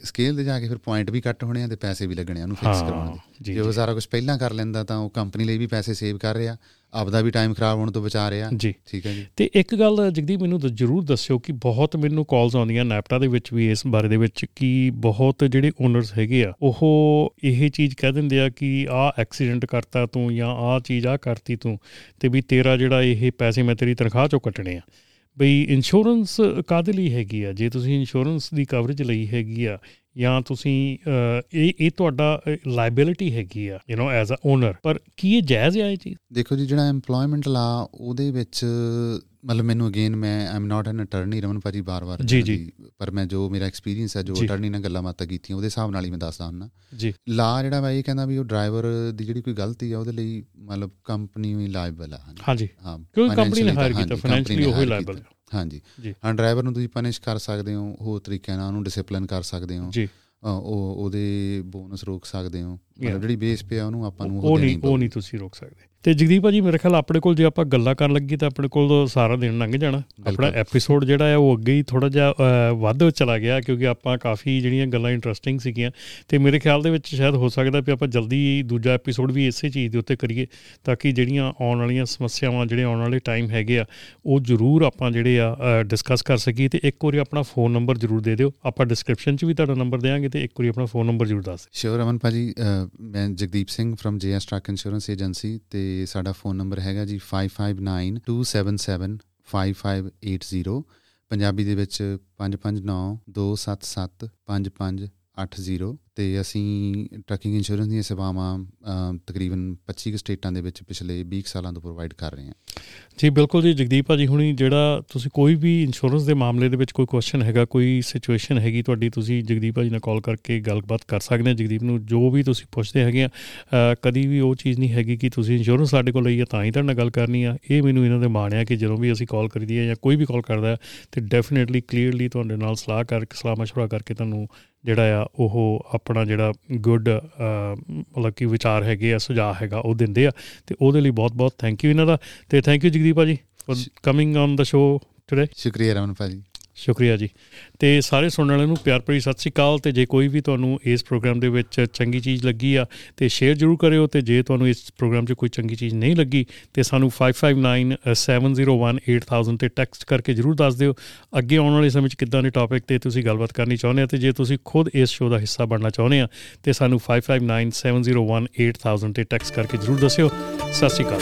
ਸਕੇਲ ਤੇ ਜਾ ਕੇ ਫਿਰ ਪੁਆਇੰਟ ਵੀ ਕੱਟ ਹੋਣੇ ਆ ਤੇ ਪੈਸੇ ਵੀ ਲੱਗਣੇ ਆ ਉਹਨੂੰ ਫਿਕਸ ਕਰਾਉਣ ਦੇ। ਜੇ ਉਹ ਸਾਰਾ ਕੁਝ ਪਹਿਲਾਂ ਕਰ ਲੈਂਦਾ ਤਾਂ ਉਹ ਕੰਪਨੀ ਲਈ ਵੀ ਪੈਸੇ ਸੇਵ ਕਰ ਰਿਹਾ। ਆਪਦਾ ਵੀ ਟਾਈਮ ਖਰਾਬ ਹੋਣ ਤੋਂ ਬਚਾ ਰਿਹਾ। ਜੀ। ਠੀਕ ਹੈ ਜੀ। ਤੇ ਇੱਕ ਗੱਲ ਜਗਦੀਪ ਮੈਨੂੰ ਜ਼ਰੂਰ ਦੱਸਿਓ ਕਿ ਬਹੁਤ ਮੈਨੂੰ ਕਾਲਸ ਆਉਂਦੀਆਂ ਨੈਪਟਾ ਦੇ ਵਿੱਚ ਵੀ ਇਸ ਬਾਰੇ ਦੇ ਵਿੱਚ ਕਿ ਬਹੁਤ ਜਿਹੜੇ ਓਨਰਸ ਹੈਗੇ ਆ ਉਹ ਇਹ ਚੀਜ਼ ਕਹਿ ਦਿੰਦੇ ਆ ਕਿ ਆਹ ਐਕਸੀਡੈਂਟ ਕਰਤਾ ਤੂੰ ਜਾਂ ਆਹ ਚੀਜ਼ ਆ ਕਰਤੀ ਤੂੰ ਤੇ ਵੀ ਤੇਰਾ ਜਿਹੜਾ ਇਹ ਪੈਸੇ ਮੈਂ ਤੇਰੀ ਤਨਖਾਹ ਚੋਂ ਕੱਟਣੇ ਆ। ਬਈ ਇੰਸ਼ੋਰੈਂਸ ਕਾਦੇ ਲਈ ਹੈਗੀ ਆ? ਜੇ ਤੁਸੀਂ ਇੰਸ਼ੋਰੈਂਸ ਦੀ ਕਵਰੇਜ ਲਈ ਹੈਗੀ ਆ ਜਾਂ ਤੁਸੀਂ ਅਹ, ਇਹ ਇਹ ਤੁਹਾਡਾ ਲਾਇਬਿਲਿਟੀ ਹੈਗੀ ਆ you know as a owner ਪਰ ਕੀ ਇਹ ਜਾਇਜ਼ ਆ ਇਹ ਚੀਜ਼? ਦੇਖੋ ਜੀ ਜਿਹੜਾ EMPLOYMENT ਲਾ ਉਹਦੇ ਵਿੱਚ ਮਤਲਬ ਮੈਨੂੰ ਅਗੇਨ ਮੈਂ ਆਮ ਨਾਟ ਐਨ ਅਟਰਨੀ ਰਮਨ ਭਾਜੀ ਬਾਰ-ਬਾਰ ਜੀ, ਦੀ, ਪਰ ਮੈਂ ਜੋ ਮੇਰਾ ਐਕਸਪੀਰੀਅੰਸ ਹੈ ਜੋ ਜੀ। ਅਟਰਨੀ ਨਾਲ ਗੱਲਾਂ ਬਾਤਾਂ ਕੀਤੀਆਂ ਉਹਦੇ ਹਿਸਾਬ ਨਾਲ ਹੀ ਮੈਂ ਦੱਸਦਾ ਹੁੰਨਾ ਜੀ। ਲਾ ਜਿਹੜਾ ਵਾ ਇਹ ਕਹਿੰਦਾ ਵੀ ਉਹ ਡਰਾਈਵਰ ਦੀ ਜਿਹੜੀ ਕੋਈ ਗਲਤੀ ਆ ਉਹਦੇ ਲਈ ਮਤਲਬ ਕੰਪਨੀ ਵੀ ਲਾਇਬਲ ਆ ਹਾਂਜੀ। ਹਾਂ ਕਿਉਂਕਿ ਕੰਪਨੀ ਨੇ ਹਾਇਰ ਕੀਤਾ ਫਾਈਨੈਂਸ਼ਲੀ ਉਹ ਹੀ ਲਾਇਬਲ। ਹਾਂਜੀ। ਜੀ। ਹਾਂ ਡਰਾਈਵਰ ਨੂੰ ਤੁਸੀਂ ਪਨਿਸ਼ ਕਰ ਸਕਦੇ ਹੋ ਹੋਰ ਤਰੀਕਿਆਂ ਨਾਲ ਉਹਨੂੰ ਡਿਸਪਲਿਨ ਕਰ ਸਕਦੇ ਹੋ। ਜੀ। ਉਹ ਉਹਦੇ ਬੋਨਸ ਰੋਕ ਸਕਦੇ ਹੋ. ਮਤਲਬ ਜਿਹੜੀ ਬੇਸ ਪਿਆ ਉਹਨੂੰ ਆਪਾਂ ਨੂੰ ਉਹ ਨਹੀਂ ਉਹ ਨਹੀਂ ਤੁਸੀਂ ਰੋਕ ਸਕਦੇ। ਤੇ ਜਗਦੀਪ ਭਾਜੀ ਮੇਰੇ ਖਿਆਲ ਆਪਣੇ ਕੋਲ ਜੇ ਆਪਾਂ ਗੱਲਾਂ ਕਰਨ ਲੱਗੀ ਤਾਂ ਆਪਣੇ ਕੋਲ ਸਾਰਾ ਦਿਨ ਲੰਘ ਜਾਣਾ। ਆਪਣਾ। ਐਪੀਸੋਡ ਜਿਹੜਾ ਹੈ ਉਹ ਅੱਗੇ ਹੀ ਥੋੜਾ ਜਿਹਾ ਵੱਧ ਚਲਾ ਗਿਆ ਕਿਉਂਕਿ ਆਪਾਂ ਕਾਫੀ ਜਿਹੜੀਆਂ ਗੱਲਾਂ ਇੰਟਰਸਟਿੰਗ ਸੀਗੀਆਂ। ਤੇ ਮੇਰੇ ਖਿਆਲ ਦੇ ਵਿੱਚ ਸ਼ਾਇਦ ਹੋ ਸਕਦਾ ਵੀ ਆਪਾਂ ਜਲਦੀ ਦੂਜਾ ਐਪੀਸੋਡ ਵੀ ਇਸੇ ਚੀਜ਼ ਦੇ ਉੱਤੇ ਕਰੀਏ ਤਾਂ ਕਿ ਜਿਹੜੀਆਂ ਆਉਣ ਵਾਲੀਆਂ ਸਮੱਸਿਆਵਾਂ ਜਿਹੜੇ ਆਉਣ ਵਾਲੇ ਟਾਈਮ ਹੈਗੇ ਆ ਉਹ ਜ਼ਰੂਰ ਆਪਾਂ ਜਿਹੜੇ ਆ ਡਿਸਕਸ ਕਰ ਸਕੀਏ ਤੇ ਇੱਕ ਵਾਰੀ ਆਪਣਾ ਫੋਨ ਨੰਬਰ ਜ਼ਰੂਰ ਦੇ ਦਿਓ। ਆਪਾਂ ਡਿਸਕ੍ਰਿਪਸ਼ਨ 'ਚ ਵੀ ਤੁਹਾਡਾ ਨੰਬਰ ਦੇਵਾਂਗੇ ਤੇ ਇੱਕ ਵਾਰੀ ਆਪਣਾ ਫੋਨ ਨੰਬਰ ਜ਼ਰੂਰ ਦੱਸ ਸ਼ੋਰ ਅਮਨ ਭਾਜੀ ਮੈਂ Jagdeep Singh firm JS truck insurance agency ਤੇ ਸਾਡਾ ਫੋਨ ਨੰਬਰ ਹੈਗਾ ਜੀ 5592775580 ਪੰਜਾਬੀ ਦੇ ਵਿੱਚ 5592775580 ਤੇ ਅਸੀਂ ਟਰੱਕਿੰਗ ਇੰਸ਼ੋਰੈਂਸ ਦੀਆਂ ਸੇਵਾਵਾਂ ਅ, ਤਕਰੀਬਨ 25 ਕੁ ਸਟੇਟਾਂ ਦੇ ਵਿੱਚ ਪਿਛਲੇ 20 ਕੁ ਸਾਲਾਂ ਤੋਂ ਪ੍ਰੋਵਾਈਡ ਕਰ ਰਹੇ ਹਾਂ। ਜੀ ਬਿਲਕੁਲ ਜੀ ਜਗਦੀਪ ਭਾਜੀ ਹੁਣੀ ਜਿਹੜਾ ਤੁਸੀਂ ਕੋਈ ਵੀ ਇੰਸ਼ੋਰੈਂਸ ਦੇ ਮਾਮਲੇ ਦੇ ਵਿੱਚ ਕੋਈ ਕੁਐਸਚਨ ਹੈਗਾ ਕੋਈ ਸਿਚੁਏਸ਼ਨ ਹੈਗੀ ਤੁਹਾਡੀ ਤੁਸੀਂ ਜਗਦੀਪ ਭਾਜੀ ਨਾਲ ਕਾਲ ਕਰਕੇ ਗੱਲਬਾਤ ਕਰ ਸਕਦੇ ਹੋ। ਜਗਦੀਪ ਨੂੰ ਜੋ ਵੀ ਤੁਸੀਂ ਪੁੱਛਦੇ ਹੈਗੇ ਆ ਅ, ਕਦੀ ਵੀ ਉਹ ਚੀਜ਼ ਨਹੀਂ ਹੈਗੀ ਕਿ ਤੁਸੀਂ ਇੰਸ਼ੋਰੈਂਸ ਸਾਡੇ ਕੋਲ ਲਈ ਹੈ ਤਾਂ ਹੀ ਤੁਹਾਡੇ ਨਾਲ ਗੱਲ ਕਰਨੀ ਆ। ਇਹ ਮੈਨੂੰ ਇਹਨਾਂ ਦੇ ਮਾਣ ਆ ਕਿ ਜਦੋਂ ਵੀ ਅਸੀਂ ਕਾਲ ਕਰੀਦੀ ਹੈ ਜਾਂ ਕੋਈ ਵੀ ਕਾਲ ਕਰਦਾ ਹੈ ਤੇ ਡੈਫੀਨਿਟਲੀ ਕਲੀਅਰਲੀ ਤੁਹਾਡੇ ਨਾਲ ਸਲਾਹ ਕਰਕੇ ਸਲਾਹ ਮਸ਼ਵਰਾ ਕਰਕੇ ਤੁਹਾਨੂੰ ਜਿਹੜਾ ਆ ਉਹ ਆਪਣਾ ਜਿਹੜਾ ਗੁੱਡ ਮਤਲਬ ਕਿ ਵਿਚਾਰ ਹੈਗੇ ਆ ਸੁਝਾਅ ਹੈਗਾ ਉਹ ਦਿੰਦੇ ਆ। ਤੇ ਉਹਦੇ ਲਈ ਬਹੁਤ ਬਹੁਤ ਥੈਂਕ ਯੂ ਇਹਨਾਂ ਦਾ। ਤੇ thank you Jagdeep bhaji for coming on the show today ਸ਼ੁਕਰੀਆ ਰਮਨ ਭਾਜੀ। ਸ਼ੁਕਰੀਆ ਜੀ। ਤੇ ਸਾਰੇ ਸੁਣਨ ਵਾਲਿਆਂ ਨੂੰ ਪਿਆਰ ਭਰੀ ਸਤਿ ਸ੍ਰੀ ਅਕਾਲ ਤੇ ਜੇ ਕੋਈ ਵੀ ਤੁਹਾਨੂੰ ਇਸ ਪ੍ਰੋਗਰਾਮ ਦੇ ਵਿੱਚ ਚੰਗੀ ਚੀਜ਼ ਲੱਗੀ ਆ, ਤੇ ਸ਼ੇਅਰ ਜ਼ਰੂਰ ਕਰਿਓ ਤੇ ਜੇ ਤੁਹਾਨੂੰ ਇਸ ਪ੍ਰੋਗਰਾਮ 'ਚ ਕੋਈ ਚੰਗੀ ਚੀਜ਼ ਨਹੀਂ ਲੱਗੀ, ਤੇ ਸਾਨੂੰ 5597018000 ਤੇ ਟੈਕਸਟ ਕਰਕੇ ਜ਼ਰੂਰ ਦੱਸ ਦਿਓ। ਅੱਗੇ ਆਉਣ ਵਾਲੇ ਸਮੇਂ 'ਚ ਕਿੱਦਾਂ ਦੇ ਟੌਪਿਕ ਤੇ ਤੁਸੀਂ ਗੱਲਬਾਤ ਕਰਨੀ ਚਾਹੁੰਦੇ ਆ, ਤੇ ਜੇ ਤੁਸੀਂ ਖੁਦ ਇਸ ਸ਼ੋਅ ਦਾ ਹਿੱਸਾ ਬਣਨਾ ਚਾਹੁੰਦੇ ਆ, ਤੇ ਸਾਨੂੰ 5597018000 ਤੇ ਟੈਕਸਟ ਕਰਕੇ ਜ਼ਰੂਰ ਦੱਸਿਓ। ਸਤਿ ਸ੍ਰੀ ਅਕਾਲ।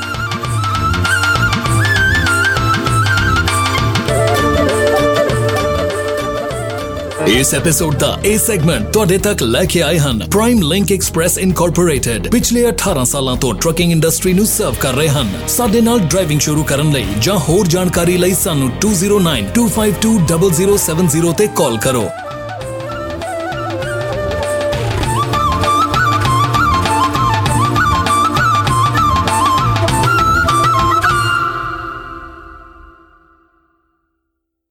ਇਸ ਐਪੀਸੋਡ ਦਾ ਇਹ ਸੈਗਮੈਂਟ ਤੁਹਾਡੇ ਤੱਕ ਲੈ ਕੇ ਆਏ ਹਨ ਪ੍ਰਾਈਮ ਲਿੰਕ ਐਕਸਪ੍ਰੈਸ ਇਨਕੋਰਪੋਰੇਟਡ ਪਿਛਲੇ 18 ਸਾਲਾਂ ਤੋਂ ਟਰੱਕਿੰਗ ਇੰਡਸਟਰੀ ਨੂੰ ਸਰਵ ਕਰ ਰਹੇ ਹਨ। ਸਾਡੇ ਨਾਲ ਡਰਾਈਵਿੰਗ ਸ਼ੁਰੂ ਕਰਨ ਲਈ ਜਾਂ ਹੋਰ ਜਾਣਕਾਰੀ ਲਈ ਸਾਨੂੰ 2092520070 ਤੇ ਕਾਲ ਕਰੋ।